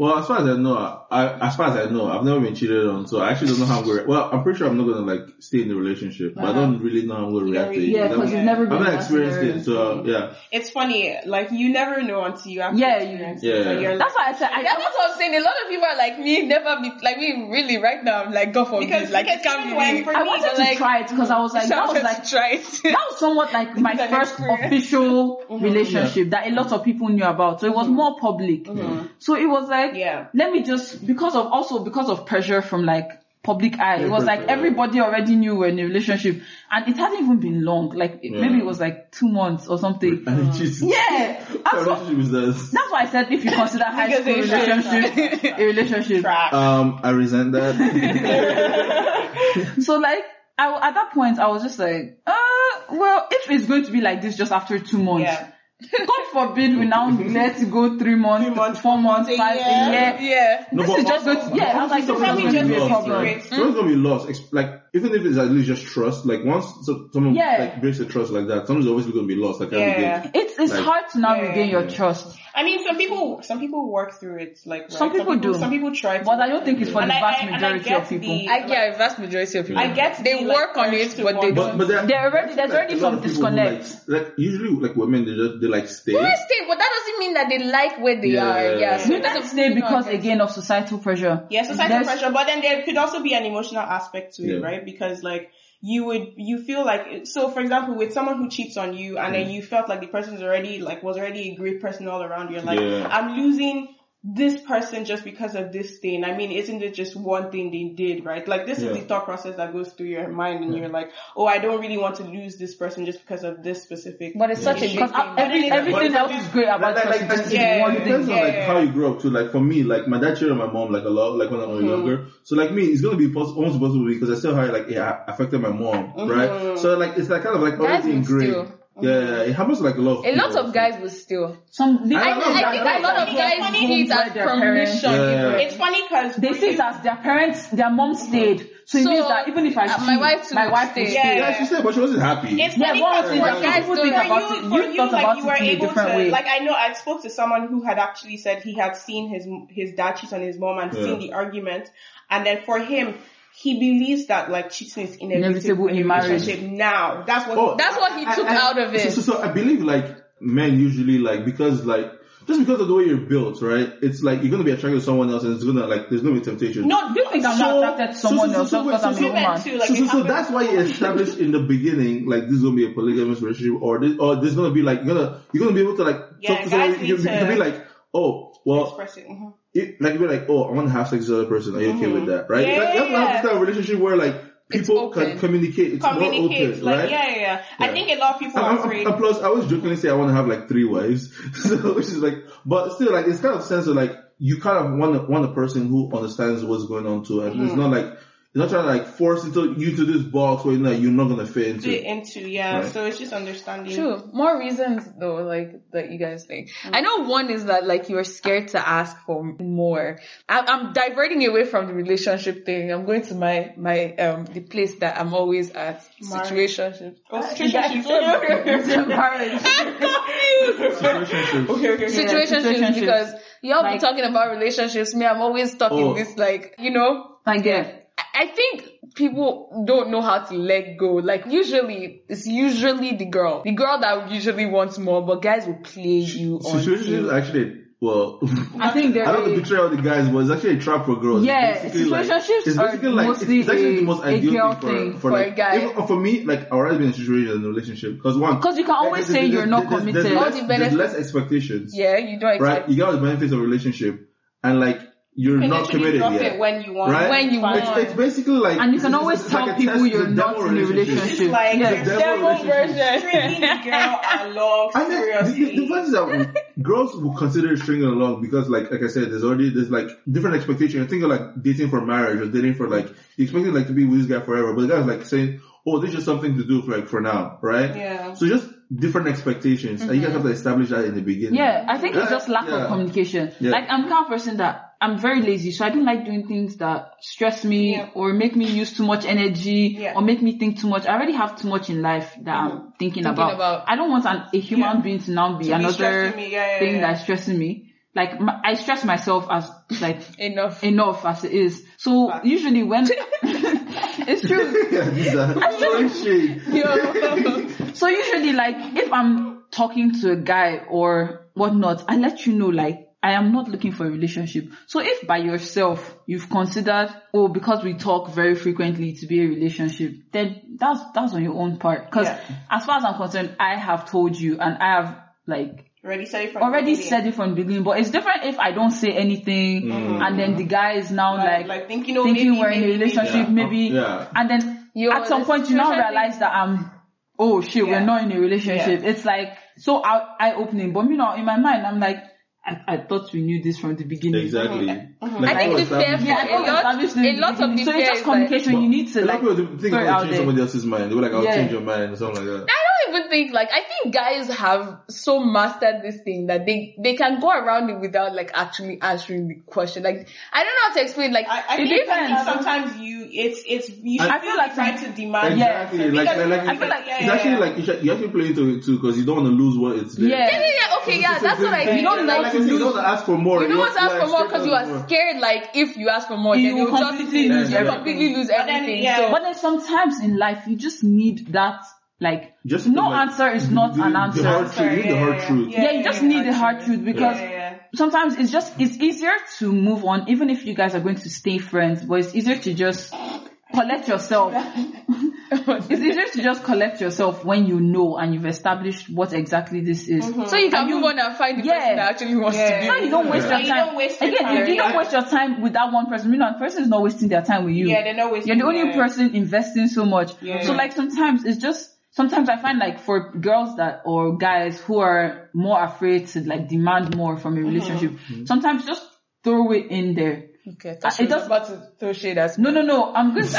Well, as far as I know, I, as far as I know, I've never been cheated on, so I actually don't know how I'm going. to Well, I'm pretty sure I'm not gonna like stay in the relationship, but I uh-huh. don't really know how I'm gonna react to it. yeah, I've because never- you've never been I've not experienced it, so yeah. It's funny, like you never know until you actually Yeah, experience Yeah. it. So you're That's why I said, I, That's what I'm saying. A lot of people are like me, never be like me. Really, right now, I'm like, go for Because- this. Like, because it can't be when me. for I me, wanted to like- try it because I was like, that was like, try it. that was somewhat like my first official mm-hmm. relationship that a lot of people knew about. So it was mm-hmm. more public. Mm-hmm. So it was like, Yeah. let me just, because of also because of pressure from like public eye. It was like Yeah. everybody already knew we're in a relationship, and it hadn't even been long. Like it- maybe it was like two months or something. And Yeah, that's what, relationship is this? that's why I said if you consider high Because school it's relationship a relationship. Trash. Um, I resent that. So like, I, at that point, I was just like, uh, well, if it's going to be like this just after two months, Yeah. God forbid we now let it go three months, Three months, four months, five, year. a year. Yeah. No, This is just going to, yeah, I was like, this is Something's going to be a just problem. secret. Gonna be lost. Ex- Like even if it's at least just trust, like once so, someone Yeah. like breaks a trust like that, someone's obviously gonna be lost. Like Yeah. every day. It's, it's Like- hard to now Yeah. regain your trust. I mean, some people, some people work through it. Like right? Some people do. Some people try. To But I don't think it's for the it. And I- vast and majority get of people. the- I get a vast majority of people. I get they the, like, work on it, but they don't. But, but there, They're already- there's already some of who, like, disconnect. Like, usually, like women, they just they like stay. Women stay, but that doesn't mean that they like where they are. Yeah, so You don't stay because again of societal pressure. Yeah, societal pressure, but then there could also be an emotional aspect to it, Yeah. Right? Because like you would, you feel like, so for example, with someone who cheats on you and Mm. then you felt like the person's already, like was already a great person all around, you're like, Yeah. I'm losing this person just because of this thing. I mean, isn't it just one thing they did, right? Like this Yeah. is the thought process that goes through your mind and you're like, oh, I don't really want to lose this person just because of this specific. But it's such a issue. Because thing. every, everything else is great about Like, like, like, Just yeah, one it thing. depends on like Yeah. how you grew up too. Like for me, like my dad cheated on my mom like a lot, like when I was mm-hmm. younger. So like me, it's gonna be poss- almost impossible because I still had like yeah affected my mom, right? Mm-hmm. So like it's like kind of like Guys great. would ingrained. still. Yeah, yeah, yeah, it happens to like a lot of A lot of guys will steal. Some, the, I, don't know, I think a lot of It's guys funny see it as their parents- permission. Yeah. even. It's funny because they see it as their parents, their mom stayed. So it means that even if I uh, cheat, my wife too my wife stayed. Yeah. Yeah, she said, but she wasn't happy. It's Yeah, funny one because thing for guys people don't- think about you, it, you you, thought like about you it were in a able different to, way. like I know I spoke to someone who had actually said he had seen his his dad cheat on his mom and Yeah. seen the argument, and then for him, he believes that like cheating is inevitable Inevitable in a in marriage. relationship now. That's what. Oh, That's what he I- took I- out of it. So, so, so I believe like men usually like because like just because of the way you're built, right? It's like you're gonna be attracted to someone else, and it's gonna like there's gonna be temptation. no, Do you think I'm not attracted to someone else just because I'm a so- woman? too, like, so, so, it so that's why you all the established in the beginning, like this is gonna be a polygamous relationship, or this, or this is gonna be like you're gonna you're gonna be able to like Yeah, talk to guys someone. You, need you can to be like, oh, well, it. mhm. it, like you're like, oh, I want to have sex with this other person. Are you okay with that? Right? Yeah, like, have to have yeah. this kind relationship where like people can communicate. It's Communicate, more open, like right? yeah, yeah, yeah. I think a lot of people And, are afraid. and plus, I always jokingly say I want to have like three wives, so which is like, but still, like it's kind of sense of like you kind of want a, want a person who understands what's going on too, and Mm-hmm. it's not like it's not trying to like force into you to this box where you know, you're not gonna fit into. fit into yeah, Right. so it's just understanding. True. More reasons though, like that you guys think. I know one is that like you're scared to ask for more. I, I'm diverting away from the relationship thing. I'm going to my my um the place that I'm always at. Marriage. Situationships. Oh, situationships. Marriage. Relationships. okay, okay, okay. Situationships situationships. because y'all be Like- talking about relationships. Me, I'm always stuck Oh. in this like, you know, I get. I- I think people don't know how to let go. Like usually, it's usually the girl. The girl that usually wants more, but guys will play you on. Situationships actually, well, I think I don't know is- the betray all the guys, but it's actually a trap for girls. Yeah, It's basically like- situationships it's basically are like, mostly it's actually the a- most a ideal girl thing for, for, for like, a guy. even- for me, like, I already been in a situation in a relationship. Because one, Because you can always say you're not there's- committed. There's, less, the there's less expectations. Yeah, you don't expect. right? You got the benefits of a relationship, and like you're You not committed drop yet. it when you want. right? when you Fine. want. It's, it's basically like, And you can always tell like people you're not in a relationship. It's like Yeah. you're It's a devil devil relationship. stringing the girl along And then the, the, the fact is that girls will consider stringing along because, like, like I said, there's already there's like different expectations. Think of like dating for marriage or dating for like you expecting like to be with this guy forever, but the guy's like saying, "Oh, this is just something to do for like for now, right?" Yeah. So just different expectations, and you guys mm-hmm. have to establish that in the beginning. Yeah, I think it's just lack yeah. of communication. Yeah. Like I'm the kind of person that I'm very lazy, so I don't like doing things that stress me Yeah. or make me use too much energy Yeah. or make me think too much. I already have too much in life that I'm mm-hmm. thinking, about. about. I don't want an, a human Yeah. being to now be To another stressing me, yeah, yeah, thing yeah. that's stressing me. Like my, I stress myself as like Enough. enough as it is. So usually when it's true. yeah, these are. So usually, like, if I'm talking to a guy or whatnot, I let you know, like, I am not looking for a relationship. So if by yourself you've considered, oh, because we talk very frequently to be a relationship, then that's that's on your own part. Because Yeah. as far as I'm concerned, I have told you and I have like Already said it from already the beginning. said it from the beginning. But it's different if I don't say anything Mm. and then the guy is now Like, like, like thinking, oh, thinking maybe, we're in a maybe, relationship, Yeah. maybe, Yeah. and then Yo, at some point you now realize that I'm, oh shit, Yeah. we're not in a relationship. It's like so eye opening. But you know, in my mind, I'm like, I, I thought we knew this from the beginning. Exactly. Mm-hmm. Like, I think all the fear for Yeah, I a lot, established in a the lot of beginning. the so fear it's just is like, communication. you need to A lot like of people think throw it about out change somebody else's mind. They were like, I'll Yeah. change your mind or something like that. I don't even think like I think guys have so mastered this thing that they they can go around it without like actually answering the question. Like I don't know how to explain. Like I, I It think, I think depends. sometimes you, it's, it's, you I feel feel like like trying to demand. Yeah. Exactly. Like, Because- like, like, I feel like- yeah, it's yeah, actually yeah. like you, should, you actually play into it too because you don't want to lose what it's there. Yeah. yeah, yeah, yeah, okay, yeah, that's what I You don't like, like like, you don't want to ask for more. you don't want to ask for more because you are scared. Like if you ask for more, You then will you'll just completely you lose will everything. completely lose But everything. But then sometimes in life you just need that like Just no like, answer is not the, an the answer. hard truth. You need the hard truth. Yeah, you just need the hard truth because Yeah, yeah, sometimes it's just it's easier to move on even if you guys are going to stay friends, but it's easier to just collect yourself. it's easier to just collect yourself when you know and you've established what exactly this is. Mm-hmm. so you can And you- move on and find the Yeah. person that actually wants Yeah. to be. So you don't waste Yeah. your You time. don't waste your Again, time, if you don't waste your time with that one person, you know, the person is not wasting their time with you. Yeah, they're not wasting You're the only yeah. person investing so much. Yeah. So like sometimes it's just sometimes I find like for girls that or guys who are more afraid to like demand more from a relationship, sometimes just throw it in there. Okay, Uh, it does- about to throw shade at No, no, no. I'm good.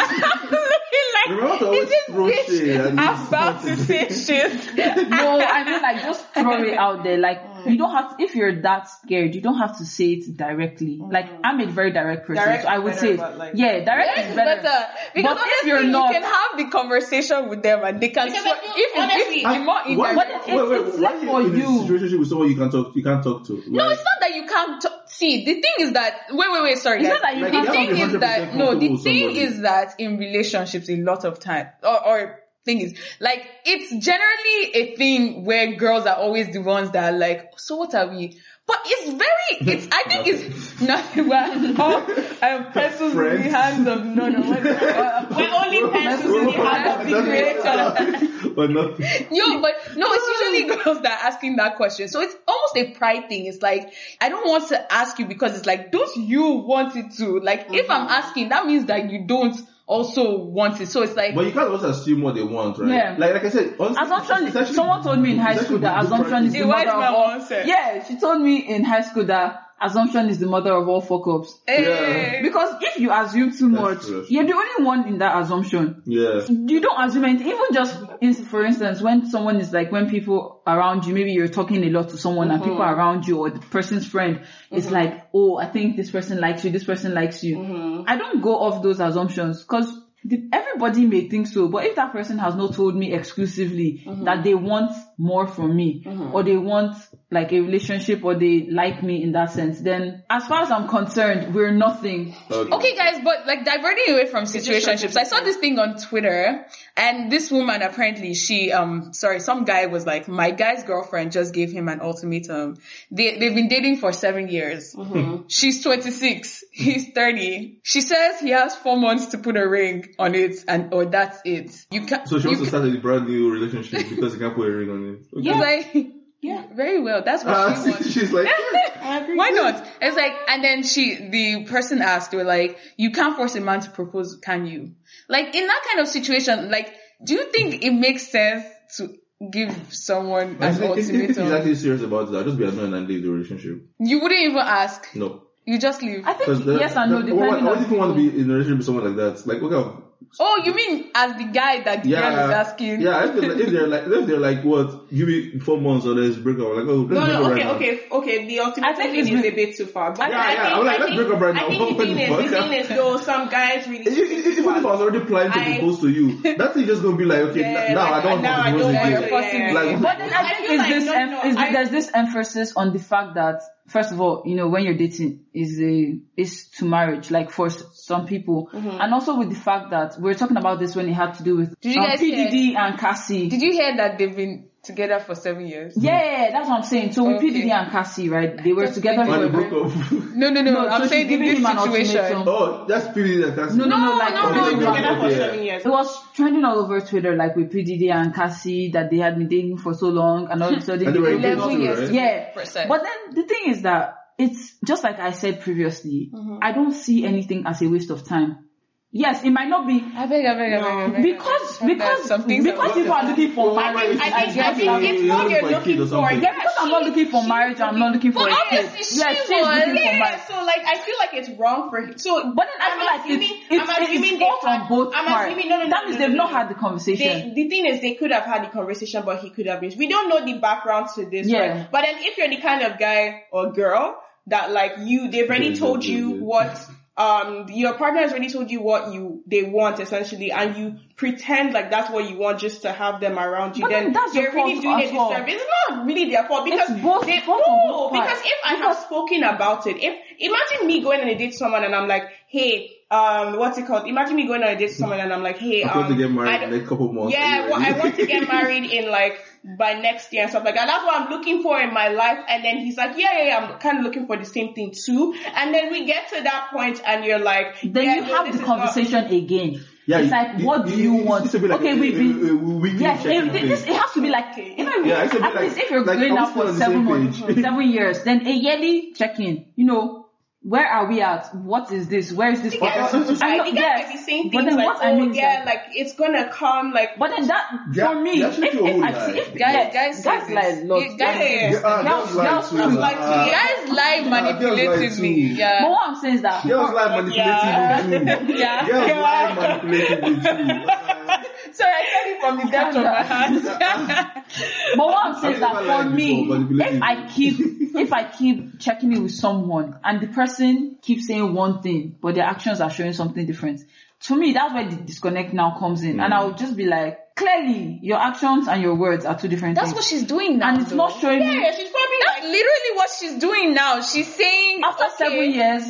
Remember to always throw shade and I'm about to say shit. no, I mean like just throw it out there. Like you don't have to, if you're that scared, you don't have to say it directly. Mm-hmm. Like I'm a very direct person, Direct so I is would better, say, like- yeah, direct It's is better. better because But if you're not- you can have the conversation with them and they can. Because sw- I if it's honestly- if the more Why, indirect. But wait, wait, it's why for you in you. a with someone you can't talk, you can't talk to? No, it's not that you can't t- see. The thing is that wait, wait, wait. Sorry, It's guys. not that you Like, can't- the you have to thing is that no. The thing is that in relationships, a lot of time or, or thing is like it's generally a thing where girls are always the ones that are like, so what are we? But it's very, it's, I think it's nothing. Well, oh, um, pencils in the Friends. hands of no, no, what- uh, We're only pencils in the hand of the creator. but nothing. Yo, but no, it's usually girls that are asking that question. So it's almost a pride thing. It's like, I don't want to ask you because it's like, don't you want it to? Like, if I'm asking, that means that you don't also want it. So it's like, But you can't also assume what they want, right? Yeah. Like, like I said, honestly, Assumption. it's actually- someone told me in high school that good assumption is practice. the A wise mother of all. Yeah, she told me in high school that assumption is the mother of all fuck ups. eh, Because if you assume too much, you're the only one in that assumption. Yeah. You don't assume anything. Even just, in, for instance, when someone is like, when people around you, maybe you're talking a lot to someone and people mm-hmm. around you or the person's friend is mm-hmm. like, oh, I think this person likes you, this person likes you. Mm-hmm. I don't go off those assumptions because everybody may think so, but if that person has not told me exclusively that they want more from me or they want like a relationship or they like me in that sense, then as far as I'm concerned, we're nothing. Okay. Okay, guys, but like diverting away from situationships, I saw this thing on Twitter, and this woman apparently she um sorry, some guy was like, my guy's girlfriend just gave him an ultimatum. They they've been dating for seven years. She's 26, he's 30. She says he has four months to put a ring on it, and or that's it. You can't. So she you wants to start a brand new relationship because he can't put a ring on it. Okay. It's like, yeah, very well. That's what Ah, she wants. she's like, Why not? It's like, and then she, the person asked, her, like, you can't force a man to propose, can you? Like, in that kind of situation, like, do you think it makes sense to give someone I an think if, if he's ultimatum? actually serious about it, I'll just be annoyed and leave the relationship. You wouldn't even ask. No. You just leave. I think the- yes and no, the- why- depending why on do you want to be in a relationship with someone like that? Like, look how Oh, you mean as the guy that the yeah, girl is asking? yeah. If they're, if they're like, if they're like, what? Give me four months or let's break up. Like, oh, let's No, break no, up okay, right now. okay, okay. The ultimate I think thing it's is re- a bit too far. But Yeah, I yeah, think, I'm like, let's think, break up right now. I think What the thing the is, fuck? the thing is, though, some guys really. If, if, if, if I was already planning to I- propose to you, that thing just gonna be like, okay, Yeah, now like, I don't now want to don't propose want again. to, Possibly. yeah. Like, But then I, I think is this no, em- no, is there's this emphasis on the fact that first of all, you know, when you're dating is a is to marriage, like for some people, and also with the fact that we're talking about this when it had to do with Did you um, guys P Diddy and Cassie. Did you hear that they've been together for seven years. Yeah, yeah, yeah, that's what I'm saying. So with Okay. P Diddy and Cassie, right? They were Just together for When a they very broke. No, no, no. No, I'm so saying in this situation. oh, that's pretty that that's No, no, no, like, no, no, no, they've no. together for Okay. seven years. It was trending all over Twitter, like with P Diddy and Cassie, that they had been dating for so long, and all of a sudden they were broke engaged up. too, years. right? Yeah, Percent. but then the thing is that it's just like I said previously. Mm-hmm. I don't see anything as a waste of time. Yes, it might not be I beg, I beg, I beg, I beg. because There's because some things because that- people are looking for marriage. I I think, I guess think it's You're what looking you're for looking or for. yeah, because I'm not looking for marriage. I'm not looking for But a kid. obviously Yeah, she she's was. looking for Yeah, marriage. so like I feel like it's wrong for him. So, But then I I'm feel like assuming, it's, it's, it's fault on both I'm parts. assuming no, no, no, that means they've not had the conversation. The thing is, they could have had the conversation, but he could have been. We don't know the background to this, Yeah. right? But then, if you're the kind of guy or girl that like you, they've already told you what um your partner has already told you what you they want essentially, and you pretend like that's what you want just to have them around you. But then that's you're really doing a disservice. It's not really their fault because It's both they, fault on no, both because if I have spoken about it, if imagine me going on a date someone and I'm like, hey, um, what's it called? Imagine me going on a date with someone and I'm like, hey, I'm um, going to get married in don't- the couple months. yeah, well, I want to get married in like by next year and stuff like that. That's what I'm looking for in my life. And then he's like, yeah, yeah, yeah I'm kind of looking for the same thing too. And then we get to that point and you're like, then yeah, you no, have this the is not- conversation again. Yeah, it's like, you- what do you- you it want? to be like okay, a- we've been. a weekly Yes, check-in it, this, it has to be like, you know, Yeah, it at like- least if you're like, going out for on seven months, page? seven years, then a yearly check-in, you know, where are we at? What is this? Where is this? Yeah, process? I know- the guy yes, might be saying but things then like, what I oh mean is yeah, that- like it's gonna come, like But then that, Yeah, for me, yeah, if, actually if, a whole I lie. see, if, Guys- yeah, guys say guys this. lie lots. Yeah, guys say Yeah, this. Yeah, Girls- girls lie girls too. too. Like, Uh, yeah. Guys lie girls lie manipulatively. too. But Yeah. what I'm saying is that, Girls lie manipulatively too. Yeah. Girls lie manipulatively too. Sorry, I said it from the depth of my heart. But what I'm saying is that for me, before, if I keep if I keep checking in with someone and the person keeps saying one thing but their actions are showing something different, to me that's where the disconnect now comes in, and I would just be like, clearly your actions and your words are two different things. That's things, what she's doing now. and it's though. not showing me yeah, she's probably That's like literally what she's doing now. She's saying after okay, seven years.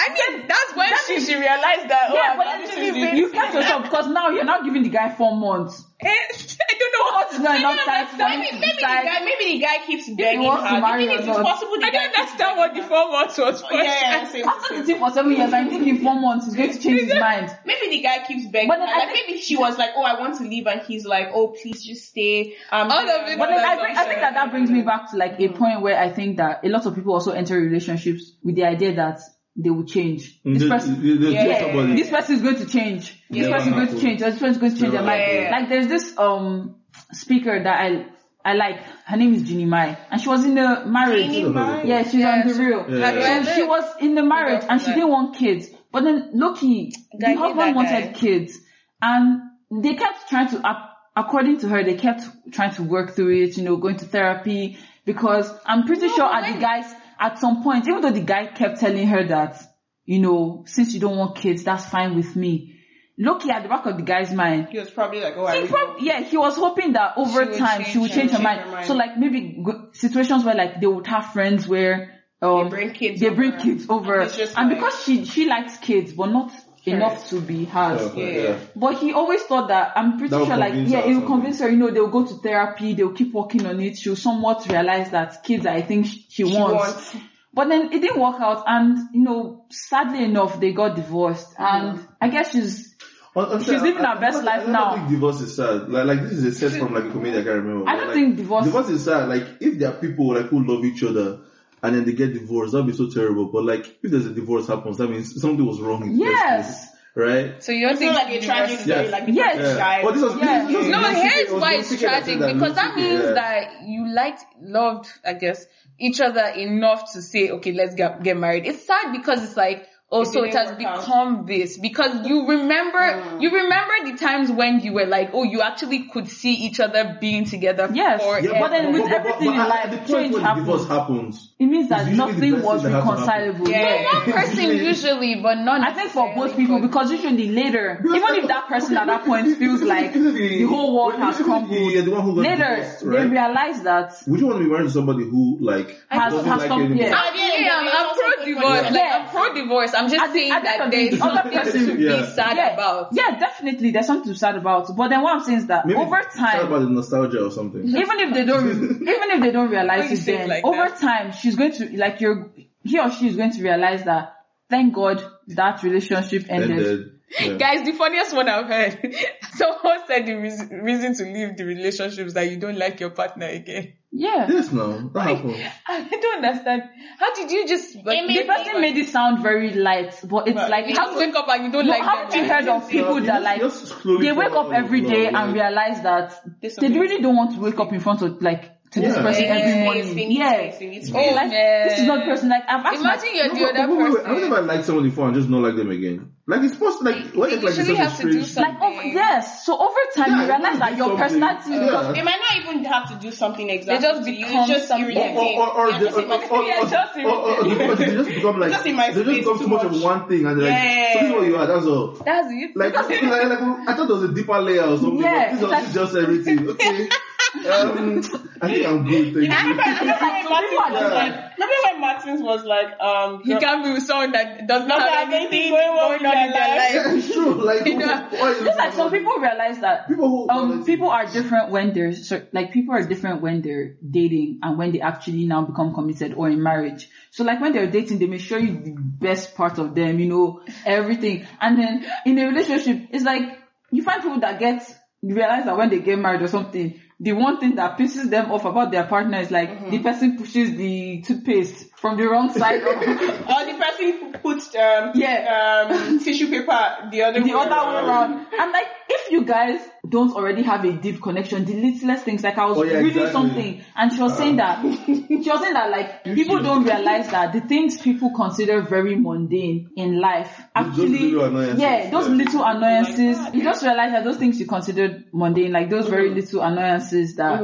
I mean, that's when she, she realized that. Oh, Yeah, I'm but actually then you catch yourself because now you're not giving the guy four months. Eh, I don't know what It's not enough time for him maybe, to maybe the guy maybe the guy keeps begging wants to her. marry Maybe it's not. possible the I guy don't understand what the four months was for. Yeah, yeah, same, After same. the thing for seven years, I think in four months he's going to change his mind. Maybe the guy keeps begging. But then her. Like think- maybe she was like, "Oh, I want to leave," and he's like, "Oh, please just stay." Um, All of it But then I That's think, I think that that brings me back to like a point where I think that a lot of people also enter relationships with the idea that they will change. This There's- person, there's Yeah. just somebody- this person is going to change. This Never person is going to change. This person is going to change their Never mind. Like there's this um speaker that I I like. Her name is Ginny Mai, and she was in the marriage. Ginny Mai? Yeah, she's Yeah, on the real. Yeah. How do So she was in the marriage and she didn't want kids. But then Loki, the Guy need husband wanted kids, and they kept trying to. ac- According to her, they kept trying to work through it. You know, going to therapy because I'm pretty No, sure but at the guys at some point, even though the guy kept telling her that, you know, since you don't want kids, that's fine with me. Loki at the back of the guy's mind, he was probably like, "Oh, I he prob- yeah, he was hoping that over She time she would her- change her change mind. her mind. So like maybe situations where like they would have friends where um, They bring kids they bring over. kids over, And and, like- because she she likes kids, but not enough to be hers. Okay, Yeah. yeah. But he always thought that I'm pretty That sure like yeah, her it will convince her. You know, they'll go to therapy, they'll keep working on it. She'll somewhat realize that kids are a thing she, she She wants. wants. But then it didn't work out, and you know, sadly enough, they got divorced, mm-hmm. and I guess she's Honestly, She's living I- her I- best I- life I don't now. think divorce is sad. Like, like this is a set from like a comedy I can't remember. I don't like, think divorce- Divorce is sad. Like if there are people like who love each other and then they get divorced, that'd be so terrible. But like if there's a divorce happens, that means something was wrong. In the first Yes. place, right? So you're It's not thinking like a tragic divorce- story, Yes. like the Yes. person died. But this was, Yeah. this was, No, this was- here's it why it's CK that tragic that, because that means yeah. that you liked, loved, I guess, each other enough to say, okay, let's get get married. It's sad because it's like, oh, It so it has work out. become this because you remember, mm. you remember the times when you were like, oh, you actually could see each other being together. Yes. forever. Yeah, but then with everything in life, the point change when happens. divorce happens, it means that It's usually the nothing was that has to happen. reconcilable. Yeah. one person usually, but not. I think for both people because usually later, even if that person at that point feels like the whole world has crumbled, Yeah, the one who later divorced, they right? realize that Would you want to be married to somebody who like Has- doesn't has like some- you anymore? yeah. I'm, yeah, I'm, I'm pro divorce. Yeah. Like I'm pro divorce. I'm just At the- saying at the end that of the day, there's other something person- to be sad yeah, about. Yeah, definitely. There's something to be sad about. But then what I'm saying is that Maybe over Talk time, about the nostalgia or something. even if they don't, even if they don't realize it, then over that? time, she's going to like you're he or she is going to realize that thank God that relationship And ended. yeah. Guys, the funniest one I've heard. Someone said the reason, reason to leave the relationship is that you don't like your partner again. Yeah. Yes, no, that happened. I don't understand. How did you just like, The person made it sound very light, but it's like you just wake up and you don't No, like haven't you them? heard of people you that just- like just they wake up every in day love, and realize that they really don't want to wake up in front of like to this Yeah. person Yeah. every Space, morning. they Yeah. space, they need Oh. Like man. this is not the person like I've asked Imagine you're No, the but- other but wait, wait, person. I never liked someone before and just not like them again. Like it's supposed to like what You if like it's usually such have to do oh, something. like over yes. So over time Yeah, you realize that your something. personality Yeah. because They might not even have to do something exactly. just to you. become It's just something. irritating. or, or, or, You're they, just or, in my or, or, space. or, just or, or, or they just become like Just in my they just space become too too much of much. one thing and they're like Yeah. so this is what you are that's all That's it. like, like, like, I thought there was a deeper layer or something Yeah, but this, it's was, this is just everything okay um I think I'm good thank I you. Remember, I remember when Some Martins was like, remember when Martins was like, um, You can't be with someone that does not Doesn't have have anything anything going going on on in in their their life. yeah it's true like You know, just like some people realize that people who um people are different when they're cer- like people are different when they're dating and when they actually now become committed or in marriage. So like when they're dating, they may show you the best part of them, you know, everything. And then in a relationship, it's like you find people that get you realize that when they get married or something, the one thing that pisses them off about their partner is like mm-hmm. the person pushes the toothpaste from the wrong side of or the person who puts um, Yeah. um, tissue paper the other the way other way around. And like, if you guys don't already have a deep connection, the littlest things, like I was Oh, yeah, reading exactly. something and she was saying that, she was saying that like, people don't realize that the things people consider very mundane in life, actually, little yeah, those yeah. little annoyances, you just realize that those things you considered mundane, like those very little annoyances that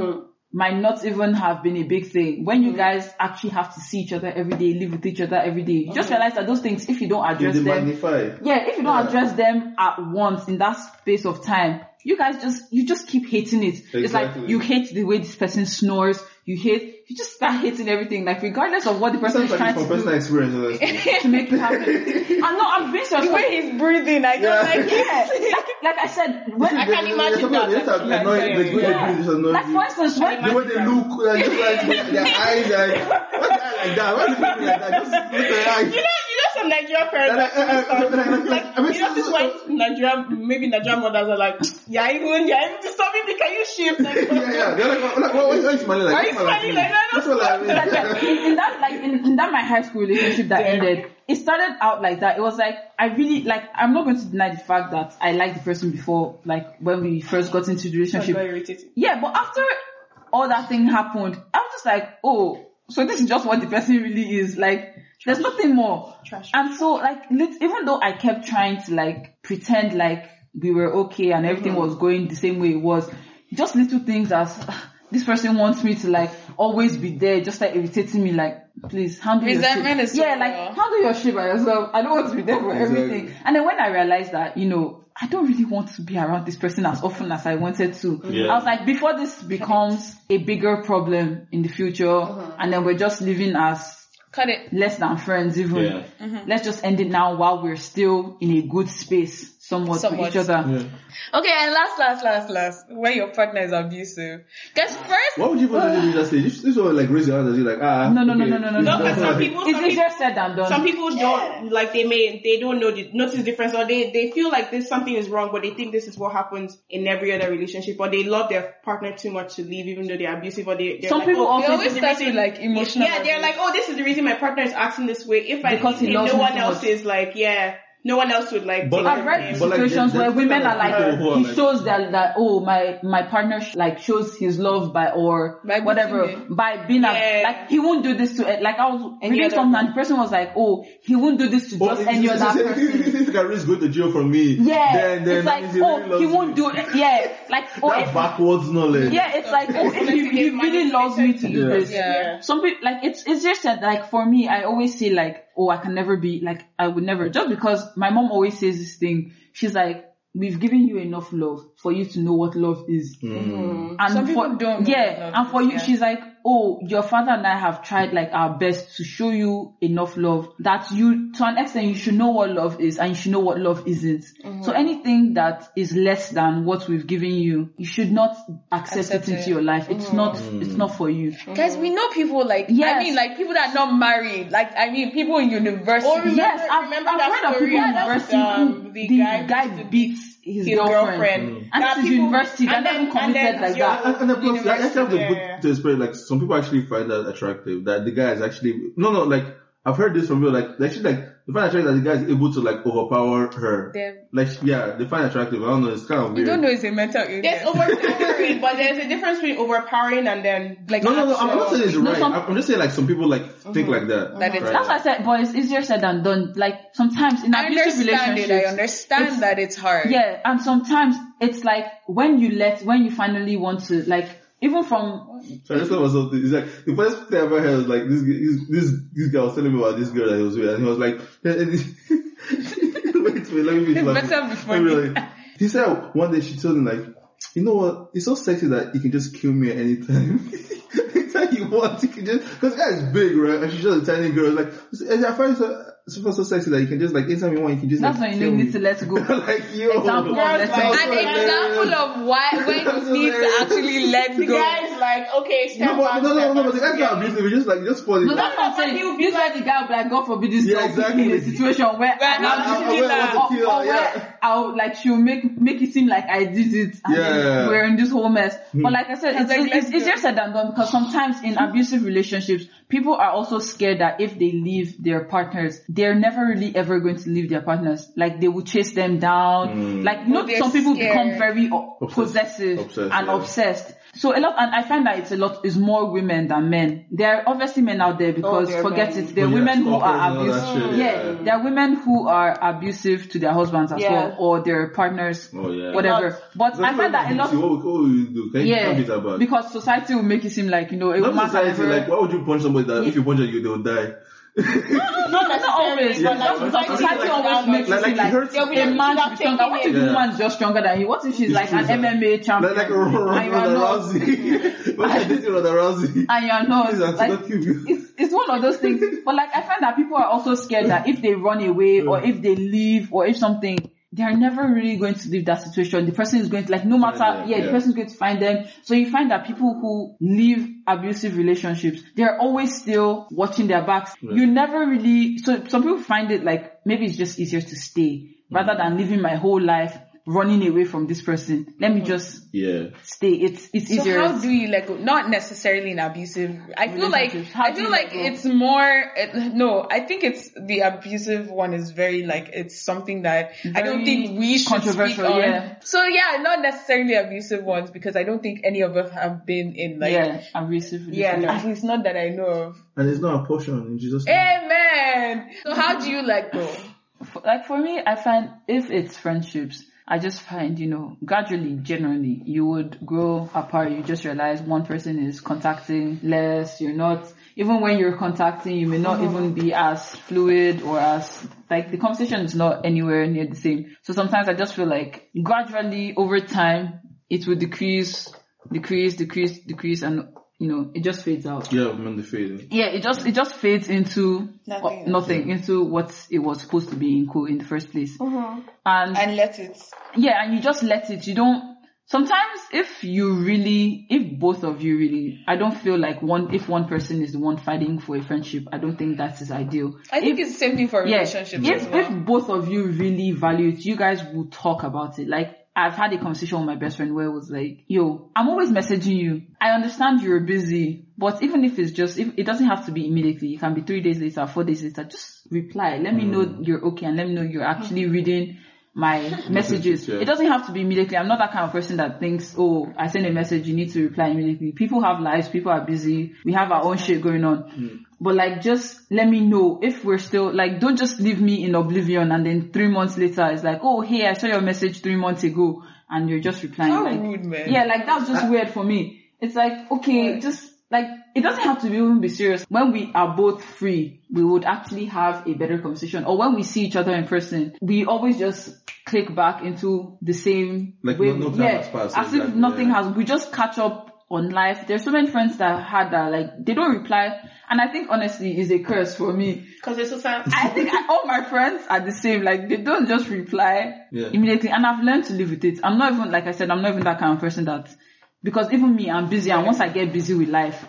might not even have been a big thing. When you mm. guys actually have to see each other every day, live with each other every day, you just mm. realize that those things, if you don't address them, magnify yeah, if you don't Yeah. address them at once in that space of time, you guys just you just keep hating it. It's like you hate the way this person snores. You hate you just start hating everything. Like regardless of what the person sounds is like trying to from do personal experience honestly. to make you happy. I know I'm being serious. The way he's breathing, I don't Yeah. like yeah, it. like, like I said, when I can't imagine Sometimes they that. just have annoying- the way they Yeah. do like for instance, when the way they look, like, just like their, their eyes, like, why the like that? Why is it like that? Just look at their eyes. You know some Nigerian parents Like, that do like, stuff. like, like, like, I mean, you know, this is why Nigerian, maybe Nigerian mothers are like, yeah, even, yeah, even disturbing me, can you shift? Like, yeah, yeah. They're like, like, why, why, why are you smiling like Why are you What's wrong smiling with like that? What's wrong like like, like, in, in that like in, in that my high school relationship that ended it started out like that it was like i really like i'm not going to deny the fact that i liked the person before like when we first got into the relationship very irritating. yeah but after all that thing happened i was just like oh so this is just what the person really is like there's nothing more Trash. and so like lit- even though i kept trying to like pretend like we were okay and everything Mm-hmm. was going the same way it was just little things as this person wants me to like always be there just like irritating me like please handle Resentment your shit. yeah like real. handle your shit by yourself i don't want to be there for Exactly. everything and then when i realized that you know I don't really want to be around this person as often as I wanted to. Yeah. I was like, before this becomes a bigger problem in the future, and then we're just living as Cut it. less than friends even. Yeah. Mm-hmm. Let's just end it now while we're still in a good space somewhat, Somewhat. with each other. Yeah. Okay, and last, last, last, last. When your partner is abusive. Guys, first, What would you want to do in that stage? This, this one like raise your hand and you're like, ah. No, no, no, okay. no, no, no, No, no. some people, It's some people, easier said than done. some people don't like they may they don't know the notice the difference or they they feel like this something is wrong but they think this is what happens in every other relationship or they love their partner too much to leave even though they're abusive or they they're Some like, people oh, also- they this always the start reason- like emotional. yeah they're like oh this is the reason my partner is acting this way if I Because he leave him, loves no one else is like yeah no one else would like But I've read. But, situations there- where women are like, who are he like- shows that, that, oh, my, my partner, sh- like, shows his love by, or By whatever, by being, a, like, he won't do this to, eh, like, I was Any reading other something and the person was like, oh, he won't do this to But just any if- other if- if- person. If if you can risk going to jail from me, Yeah, then, then it's like, means he really oh, loves he won't me. do it. Yeah, like, oh, That if, backwards knowledge. yeah, it's like, oh, he, he really loves me to do this. Yeah. Some people, like, it's, it's just that, like, for me, I always say, like, oh, I can never be, like, I would never, just because my mom always says this thing, she's like, we've given you enough love for you to know what love is. Mm. And Some for, people don't know yeah, what love and for is, you, yeah. she's like, oh, your father and I have tried like our best to show you enough love that you, to an extent, you should know what love is and you should know what love isn't. Mm-hmm. So anything that is less than what we've given you, you should not accept, Accept it into it. your life. It's not, it's not for you. Guys, we know people like, yes. I mean, like people that are not married. Like, I mean, people in university. Or remember- yes, I've, remember I've that heard of story people in university um, the the guy guy, beats his, his girlfriend. girlfriend. Mm. And That this is people- university, and that then- never and then committed like that. And, and then plus, I actually have to University, put yeah. to explain, like, some people actually find that attractive, that the guy is actually, no, no, like, I've heard this from you, like, they actually, like, they find attractive that the guy is able to, like, overpower her. Them. Like, yeah, they find attractive. I don't know, it's kind of You weird. don't know it's a mental illness. There's overpowering, but there's a difference between overpowering and then like, No, no, no, I'm not saying it's No, right. some- I'm I'm just saying, like, some people, like, think mm-hmm. like that. Mm-hmm. That it's- right? That's why I said, but it's easier said than done. Like sometimes in I abusive understand it. relationships, I understand it's- that it's hard. yeah, and sometimes it's like when you let, when you finally want to, like even from So I just about something. It's like the first thing I ever heard was like this this this, guy was telling me about this girl that he was with, and he was like, wait, wait, let me. It laughing. better be funny. like- He said one day she told him like, you know what? It's so sexy that you can just kill me at any time. Anytime you want, you can just because guy is big, right? And she's just a tiny girl. Like I find so, so, so sexy that you can just like anytime you want, you can just that's like, when you kill need me. to let go. like yo, Example of Girls letting like- go. An example of why when you need to actually let the go. guy's like, okay, step No, but, back, no, no, step no, back, but the guy's yeah. not abusive. It's just like just funny. No, that's what I'm saying. He'll be This the guy will be like, God forbid this Yeah, girl put me in a situation where Where I'm I not have to doing kill that. her. Or, kill or her, where yeah. I'll like she'll make make it seem like I did it and Yeah. Hmm. then we're in this whole mess. But like I said, it's, like, it's, let's it's easier said than done because sometimes in abusive relationships, people are also scared that if they leave their partners, they're never really ever going to leave their partners. Like they will chase them down. Like you No, know, some people become very Obsessed. possessive Obsessed, and yeah. obsessed. So a lot, and I find that it's a lot, is more women than men. There are obviously men out there because there are forget men. it, there are Oh, yeah, women who are and all that abusive. shit, yeah, yeah. there are women who are abusive to their husbands as Yeah. well, or their partners, Oh yeah. whatever. But I find that a lot, What, what will you do? Can you yeah, tell me that about? because society will make it seem like you know a Not woman society, never. like, why would you punch somebody that if you punch them, you they'll die? no, Not necessarily, always, but yeah, but society Society like always that, makes like, it Like- seem like like it hurts- They'll be a like, man you should be should have stronger. What if taken the it. woman's just stronger than you? What if she's like true, an sir. MMA champion Like, like Ronda and you are not? Rousey. What I did to Ronda Rousey? and you're not Please, like don't kill it's it's one of those things. But like I find that people are also scared that if they run away or if they leave or if something, they're never really going to leave that situation. The person is going to like no matter yeah, the yeah. person is going to find them. So you find that people who leave abusive relationships, they're always still watching their backs. You never really so some people find it like maybe it's just easier to stay rather mm. than living my whole life running away from this person. Let me just Yeah. stay. It's it's So easier. how do you let go? Not necessarily an abusive. I feel like How I feel like it's more. It, no, I think it's the abusive one is very like it's something that I don't think we should speak controversial, on. yeah. So yeah, not necessarily abusive ones because I don't think any of us have been in like. yeah, abusive. Yeah. At least not that I know of. And it's not a portion in Jesus' name. Amen. So how do you let go? Like for me, I find if it's friendships, I just find, you know, gradually, generally, you would grow apart. You just realize one person is contacting less. You're not, even when you're contacting, you may not mm-hmm. even be as fluid or as, like the conversation is not anywhere near the same. So sometimes I just feel like gradually over time, it will decrease, decrease, decrease, decrease, and, you know, it just fades out. Yeah, man, the fading. Yeah, it just it just fades into Nothing. uh, nothing into what it was supposed to be in co in the first place. And, And let it. yeah, and you just let it. You don't. Sometimes, if you really, if both of you really, I don't feel like one. If one person is the one fighting for a friendship, I don't think that is ideal. I think it's the same thing for Yeah, relationships as if well. if both of you really value it, you guys will talk about it. Like I've had a conversation with my best friend where it was like, "Yo, I'm always messaging you. I understand you're busy, but even if it's just, if it doesn't have to be immediately, it can be three days later, four days later. Just reply. Let me know hmm. you're okay, and let me know you're actually reading." My messages. yeah. It doesn't have to be immediately. I'm not that kind of person that thinks, oh, I send a message, you need to reply immediately. People have lives, people are busy, we have our own shit going on. Hmm. But like, just let me know if we're still, like, don't just leave me in oblivion and then three months later it's like, oh, hey, I saw your message three months ago and you're just replying. How like, rude, man. Yeah, like that's just weird for me. It's like, okay, just like, it doesn't have to be even be serious. When we are both free, we would actually have a better conversation. Or when we see each other in person, we always just click back into the same Like, way. no- no yeah, has passed, as if nothing yeah. has, we just catch up on life. There's so many friends that I had that like they don't reply, and I think honestly is a curse for me. Because it's so sad. I think I, all my friends are the same. Like they don't just reply Yeah. immediately, and I've learned to live with it. I'm not even like I said, I'm not even that kind of person that because even me, I'm busy, and once I get busy with life,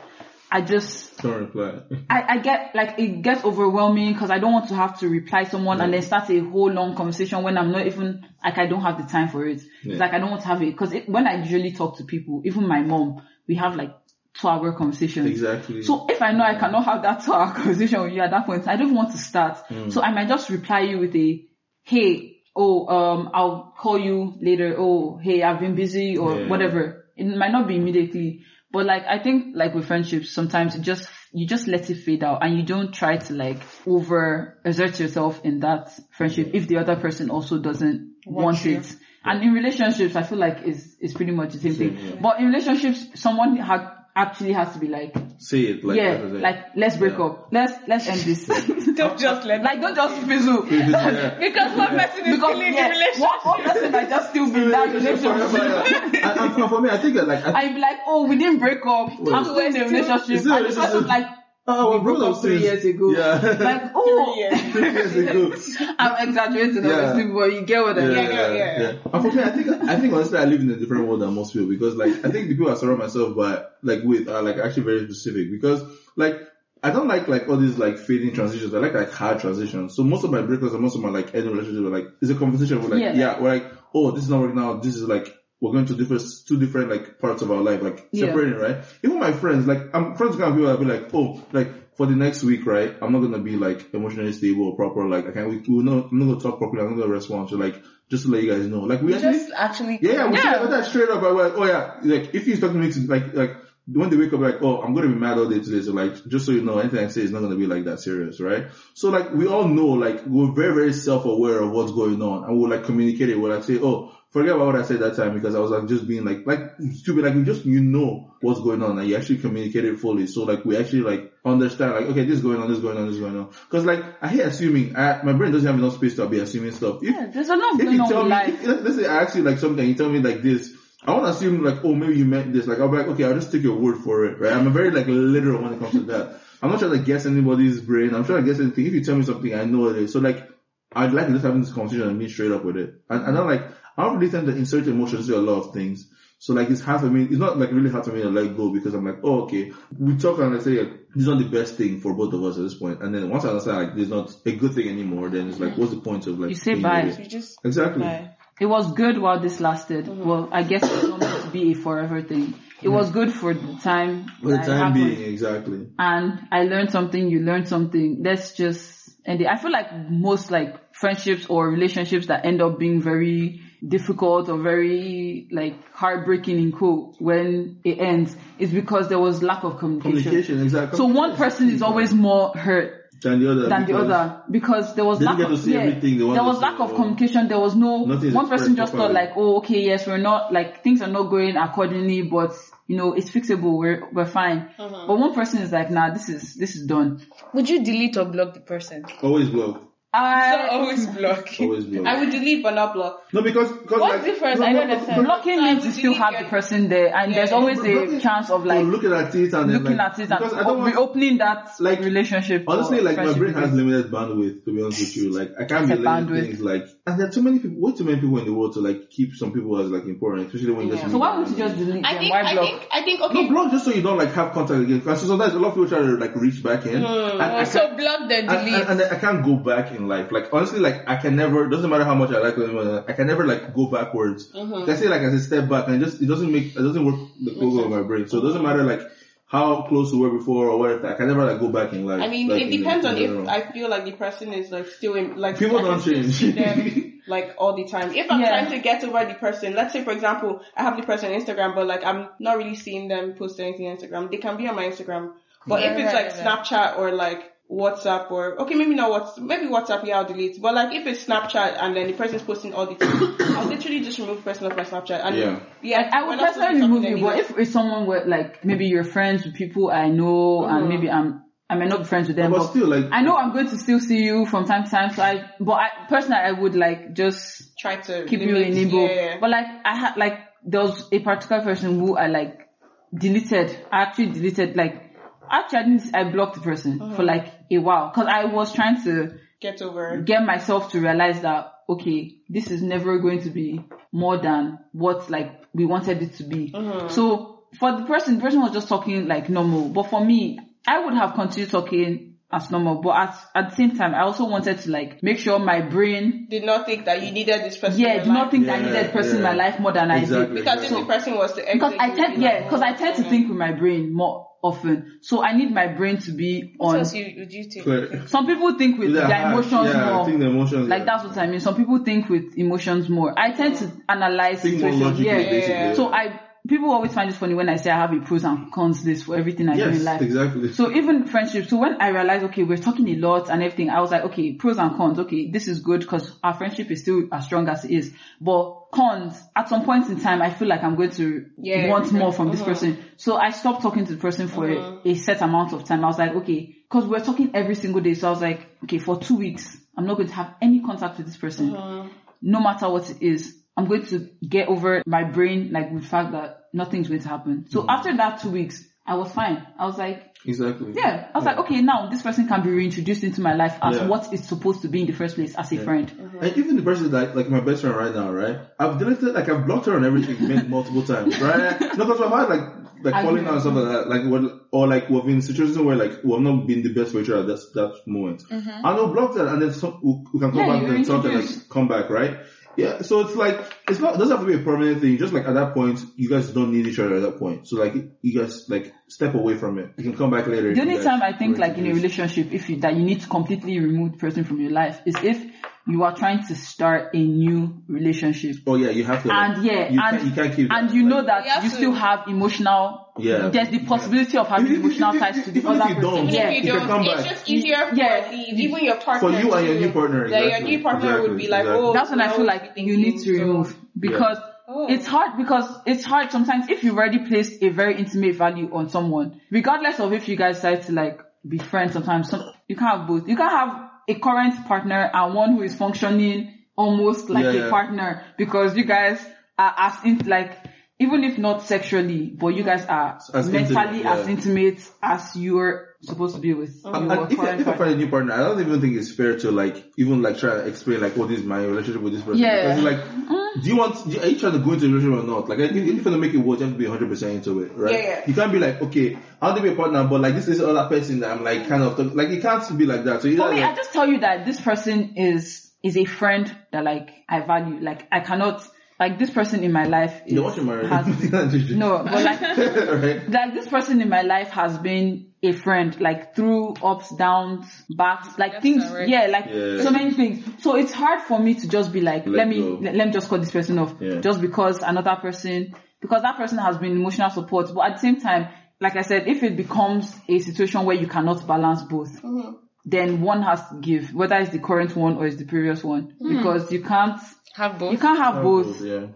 I just Don't reply. I, I get like it gets overwhelming because I don't want to have to reply someone and then start a whole long conversation when I'm not even like I don't have the time for it. Yeah. It's like I don't want to have it because when I usually talk to people, even my mom, we have like two hour conversations. Exactly. So if I know I cannot have that two hour conversation with you at that point, I don't want to start. So I might just reply you with a, hey, oh, um, I'll call you later. Oh, hey, I've been busy or Yeah. whatever. It might not be immediately, but like I think like with friendships, sometimes it just you just let it fade out and you don't try to like over exert yourself in that friendship if the other person also doesn't want, you. it. And in relationships, I feel like it's it's pretty much the same thing. yeah. But in relationships, someone ha- actually has to be like, Say it like yeah, that is like let's break Yeah. up. Let's let's end this. Don't just let like don't just fizzle. Yeah. Because one person is Because killing yeah, the relationship. one, one person might just still be in that relationship. and, and for- for me, I think that like, I, I'd be like, oh, we didn't break up. I'm still in a relationship. Is it a And the person's relationship? like, oh, we broke up three years ago. Yeah. Like, oh, Three years ago. I'm exaggerating Yeah. obviously, but you get what I mean. yeah, yeah. And for me, I think I think honestly, I live in a different world than most people because like I think the people I surround myself by like with are like actually very specific because like I don't like like all these like fading transitions. I like like hard transitions. So most of my breakups and most of my like any relationships are like it's a conversation with like Yeah. yeah, we're like oh this is not working out. This is like we're going to different two different like parts of our life like Yeah. separating right. Even my friends like I'm friends with kind of people that be like oh like for the next week, right? I'm not gonna be like emotionally stable or proper. Like I can't. We, we're not. I'm not gonna talk properly. I'm not gonna respond. So like, just to let you guys know, like we actually, Just actually. yeah, we Yeah. yeah. that straight up. I was like, oh yeah, like if he's talking to me to like like when they wake up, like oh I'm gonna be mad all day today. So like just so you know, anything I say is not gonna be like that serious, right? So like we all know, like we're very very self aware of what's going on, and we'll like communicate it. We'll like say, oh forget about what I said that time because I was like just being like like stupid. Like you just you know what's going on, and you actually communicate it fully. So like we actually like understand like okay this is going on, this is going on, this is going on. Because like I hate assuming. I, my brain doesn't have enough space to be assuming stuff. If, Yeah, there's enough if you tell me, life. if, let's say I ask you like something, you tell me like this. I want to assume like, oh, maybe you meant this. Like, I'll be like, okay, I'll just take your word for it, right? I'm a very like literal when it comes to that. I'm not trying to guess anybody's brain. I'm trying to guess anything. If you tell me something, I know it is. So like, I'd like to just having this conversation and be straight up with it. And, and I'm like, I don't really tend to insert emotions to a lot of things. So like, it's hard for me. It's not like really hard for me to let go because I'm like, oh, okay. We talk and I say, like, this is not the best thing for both of us at this point. And then once I understand like, this is not a good thing anymore, then it's like, what's the point of like, You say bye. You just Exactly. bye. It was good while this lasted. Mm-hmm. Well, I guess it's not meant to be a forever thing. It was good for the time. For the time being, exactly. and I learned something, you learned something. Let's just end it. I feel like most like friendships or relationships that end up being very difficult or very like heartbreaking in quote when it ends is because there was lack of communication. Communication, exactly. So one person is always more hurt than the other. than the because other because there was lack of yeah, everything they wanted there was lack of communication. There was no one person expressed just thought like, oh okay, yes, we're not like things are not going accordingly, but you know it's fixable. We're we're fine. Uh-huh. But one person is like, nah, this is this is done. Would you delete or block the person? always block. So I always block. Always block. I would delete but not block. no, because because What's like, the difference? no, I don't no, understand. blocking means you still have your- the person there, and there's always blocking- a chance of like looking at it and then looking like, at it and because I don't want, reopening that like, relationship. honestly like my brain has limited bandwidth to be honest with you. Like I can't be Except things like and there are too many people, way too many people in the world to like keep some people as like important, especially when you just. Yeah. So why would you just delete I them? think Why I block? think I think No, block just so you don't like have contact again. Because sometimes a lot of people try to like reach back in. Hmm. and So block then delete. and, and I can't go back in life. Like honestly, like I can never. Doesn't matter how much I like anyone. I can never like go backwards. Mm-hmm. Like, I say like as a step back, and it just it doesn't make it doesn't work the go of my brain. So it doesn't matter like how close we were before or whatever. I can never like go back in life. I mean, like, it depends in on general. if I feel like the person is like still in like People don't change. them like all the time. If I'm Yeah. trying to get over the person, let's say for example, I have the person on Instagram, but like I'm not really seeing them post anything on Instagram. They can be on my Instagram, but if Right, it's like right, right. Snapchat or like WhatsApp or okay, maybe not WhatsApp, maybe WhatsApp, yeah, I'll delete. But like if it's Snapchat and then the person's posting all the time, I'll literally just remove the person off my Snapchat. And Yeah. yeah, I we're would not supposed to be personally remove you, but if it's someone where like maybe you're friends with people I know and maybe I'm I may not be friends with them, but but still like I know I'm going to still see you from time to time. So I, but I personally I would like just try to keep you limit- in limbo. Yeah. But like I had like there was a particular person who I like deleted. I actually deleted like actually I, didn't, I blocked the person Uh-huh. for like a while because I was trying to Get over get myself to realize that okay, this is never going to be more than what like we wanted it to be. Uh-huh. So for the person, the person was just talking like normal. But for me, I would have continued talking as normal. But at at the same time, I also wanted to like make sure my brain, Did not think that you needed this person. yeah, your do not life. think that I Yeah, needed person in my life more than I did. Because if the person was to exit, Because I tend, yeah, because I tend to think with my brain more often. So I need my brain to be What on. else you, you take? Clear. Some people think with Yeah, their emotions yeah, I more. think the emotions. Like yeah. that's what I mean. Some people think with emotions more. I tend to analyze Think situations. logically, Yeah. So I people always find it funny when I say I have a pros and cons list for everything I do in Yes, life. exactly. So even friendships. So when I realized, okay, we're talking a lot and everything, I was like, okay, pros and cons. Okay, this is good because our friendship is still as strong as it is. But cons, at some point in time, I feel like I'm going to Yeah, want more from uh-huh. this person. So I stopped talking to the person for a, a set amount of time. I was like, okay, because we're talking every single day. So I was like, okay, for two weeks, I'm not going to have any contact with this person no matter what it is, I'm going to get over my brain, like the fact that nothing's going to happen. So mm-hmm. after that two weeks, I was fine. I was like, exactly. yeah, I was like, okay, now this person can be reintroduced into my life as Yeah. what it's supposed to be in the first place as a friend. Mm-hmm. And even the person like like my best friend right now, right? I've deleted like I've blocked her on everything multiple times, right? no, because we've had like like I falling out and stuff like that, like what or like we've been in situations where like we've not been the best for each other at that that moment. Mm-hmm. And I'll block that, and then some, we, we can come Yeah, back you and talk and reintroduce. like come back, right? Yeah, so it's like it's not it doesn't have to be a permanent thing. Just like at that point, you guys don't need each other at that point. So like you guys like step away from it. You can come back later. The only time I think like in a relationship, if you, that you need to completely remove the person from your life is if you are trying to start a new relationship. Oh yeah, you have to. And yeah, you and can't, you can't keep and you know You that have you to- still have emotional. Yeah. There's the possibility of having if- emotional even ties if- to the even if other you don't, person. Yeah. if you You don't, it's back. just easier Yeah. for the, even your partner. For you and your new partner, That your new partner would be like, Exactly, oh, That's when I feel like you need to so- remove because Oh. it's hard because it's hard sometimes if you've already placed a very intimate value on someone, regardless of if you guys decide to like be friends sometimes, some, you can't have both. You can't have a current partner and one who is functioning almost like Yeah, a yeah. partner because you guys are as in like even if not sexually, but you guys are As mentally intimate, as intimate as you're supposed to be with oh, And, your and if, I, if I find a new partner, I don't even think it's fair to like even like try to explain like what is my relationship with this person. Yeah. Because it's like, mm. do you want? do you- Are you trying to go into a relationship or not? Like, if, if you're gonna make it work, you have to be 100 percent into it, right? Yeah, yeah. You can't be like, okay, I want to be a partner, but like this is other person that I'm like kind of like it can't be like that. So you For me, I just tell you that this person is is a friend that like I value. Like I cannot like this person in my life. Is, you know what you're has, no, but like right? like this person in my life has been a friend like through ups, downs, backs, like Left things. and right. Yeah, like Yeah. so many things. So it's hard for me to just be like, Let let, me go. let, let me just cut this person off Yeah. just because another person because that person has been emotional support. But at the same time, like I said, if it becomes a situation where you cannot balance both, mm-hmm. then one has to give, whether it's the current one or it's the previous one, mm-hmm. because you can't Have both. you can't have both. Yeah.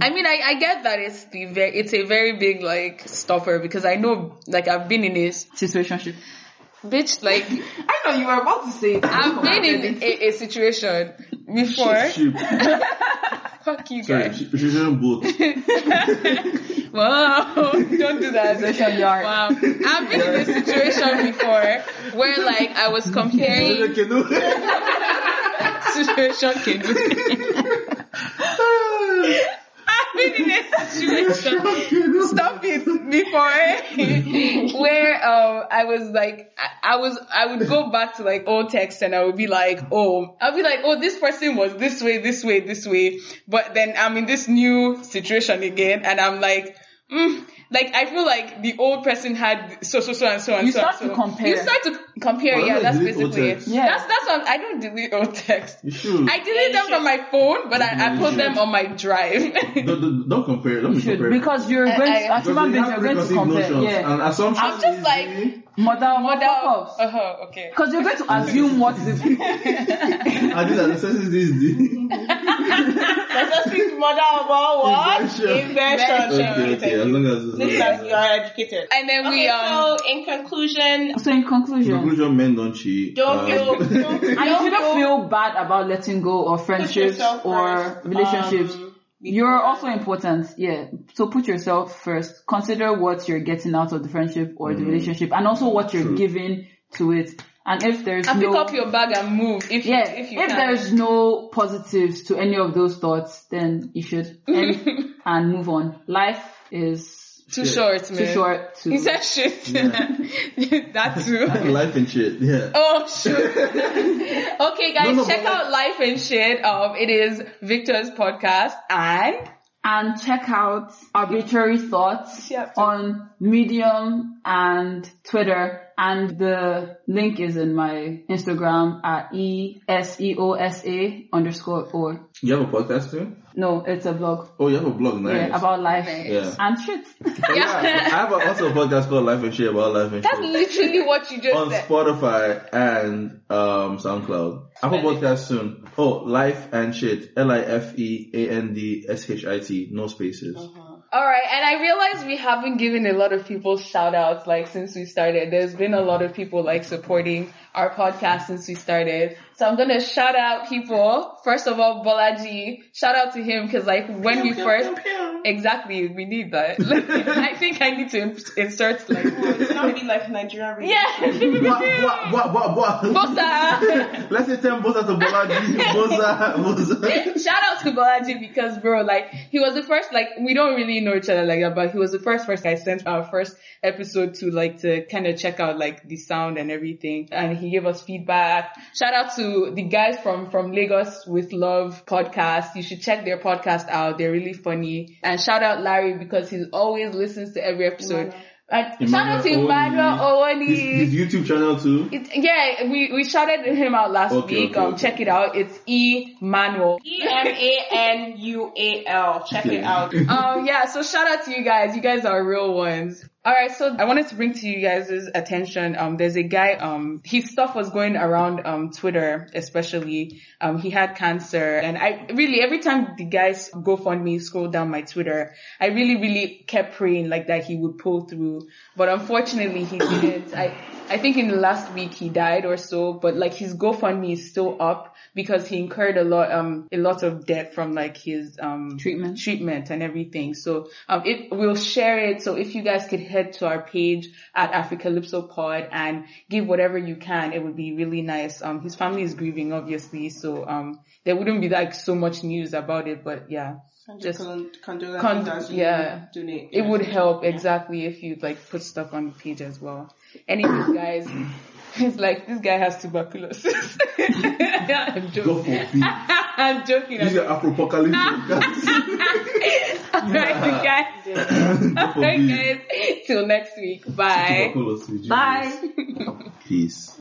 I mean, I, I get that it's the very, it's a very big like stopper because I know like I've been in this situation, bitch like I know you were about to say it. I've been in a, a situation before. Sheep. Fuck you Sorry, guys. she, she shouldn't both. Wow, don't do that. Wow, I've been in a situation before where like I was comparing situation can Stop it. Before where um I was like I, I was I would go back to like old text and I would be like oh I'll be like oh this person was this way this way this way. But then I'm in this new situation again and I'm like mm, like I feel like the old person had so so so and so and You so. and start to compare. You start to compare. Why yeah, that's basically it. Yeah. That's that's what I don't delete old text. You should. I delete them from my phone, but I, I put them on my drive. don't, don't, don't compare. Don't be should comparing. because you're I- going I- to, as Because human they beings, you're going to compare. notions Yeah. And assumptions I'm just like- the- Mother, Model. mother. Uh huh. Okay. Because you're going to assume what is. and these are the senses this the Let us speak mother about what? Invention. Invention. okay okay as long as it's This not- is you are educated. And then we Okay, um. so in conclusion, So in conclusion, conclusion men don't cheat don't Um, feel, don't, and you don't shouldn't feel, feel bad about letting go of friendships or first. relationships Um, You're also important, yeah. So put yourself first. Consider what you're getting out of the friendship or the relationship, and also what you're True. giving to it. And if there's And no, pick up your bag and move if you, yeah, if you if can. there's no positives to any of those thoughts, then you should end and move on. Life is too Shit. short, man. too short to. He said shit. that too. Life and shit. Yeah. Oh shit. okay guys, No, no, check but like- out Life and Shit. Um it is Victor's podcast and and check out arbitrary thoughts on Medium and Twitter. And the link is in my Instagram at e s e o s a underscore or You have a podcast too? No, it's a blog. Oh, you have a blog, nice. Yeah, about life Yeah. and shit. Oh, yeah. I have a, also a podcast called Life and Shit about life and that's shit. literally what you just on said. Spotify and um SoundCloud. Apple Podcast soon. Oh, Life and Shit. L I F E A N D S H I T. No spaces. Alright, and I realize we haven't given a lot of people shout outs like since we started. There's been a lot of people like supporting our podcast since we started. So I'm gonna shout out people. First of all, Bolaji. Shout out to him because like when we first, exactly, we need that. I think I need to insert like, It's not be like Nigerian radio. yeah. What, what, what, what, what? Gbosa. Let's say 10 Gbosa to Bolaji. Gbosa, Gbosa. Shout out to Bolaji because bro, like he was the first, like we don't really know each other like that, but he was the first person I sent our first episode to like to kind of check out like the sound and everything. And he gave us feedback. Shout out to the guys from, from Lagos with Love podcast. You should check their podcast out. They're really funny. And shout out Larry because he always listens to every episode. And shout out to Emmanuel Owoni. His, his YouTube channel too. It, yeah, we, we shouted him out last Okay, week. okay, um, okay. check it out. It's E Manuel. E M A N U A L. Check it out. um, yeah, so shout out to you guys. You guys are real ones. Alright, so I wanted to bring to you guys' attention, um, there's a guy, um, his stuff was going around, um, Twitter, especially, um, he had cancer, and I, really, every time the guys GoFundMe scroll down my Twitter, I really, really kept praying, like, that he would pull through, but unfortunately he didn't. I, I think in the last week he died or so, but like his GoFundMe is still up because he incurred a lot, um, a lot of debt from like his, um, Treatment. treatment and everything. So, um, it, we'll share it. So if you guys could head to our page at Africalypso Pod and give whatever you can, it would be really nice. Um, his family is grieving, obviously. So, um, there wouldn't be like so much news about it, but yeah. Just- Con- you yeah. donate. It would help exactly if you like put stuff on the page as well. Anyways, guys, it's like this guy has tuberculosis. I'm joking. I'm joking. This is an Africalypso podcast. Alright, guys. Alright, guys. Till next week. Bye. Bye. Peace.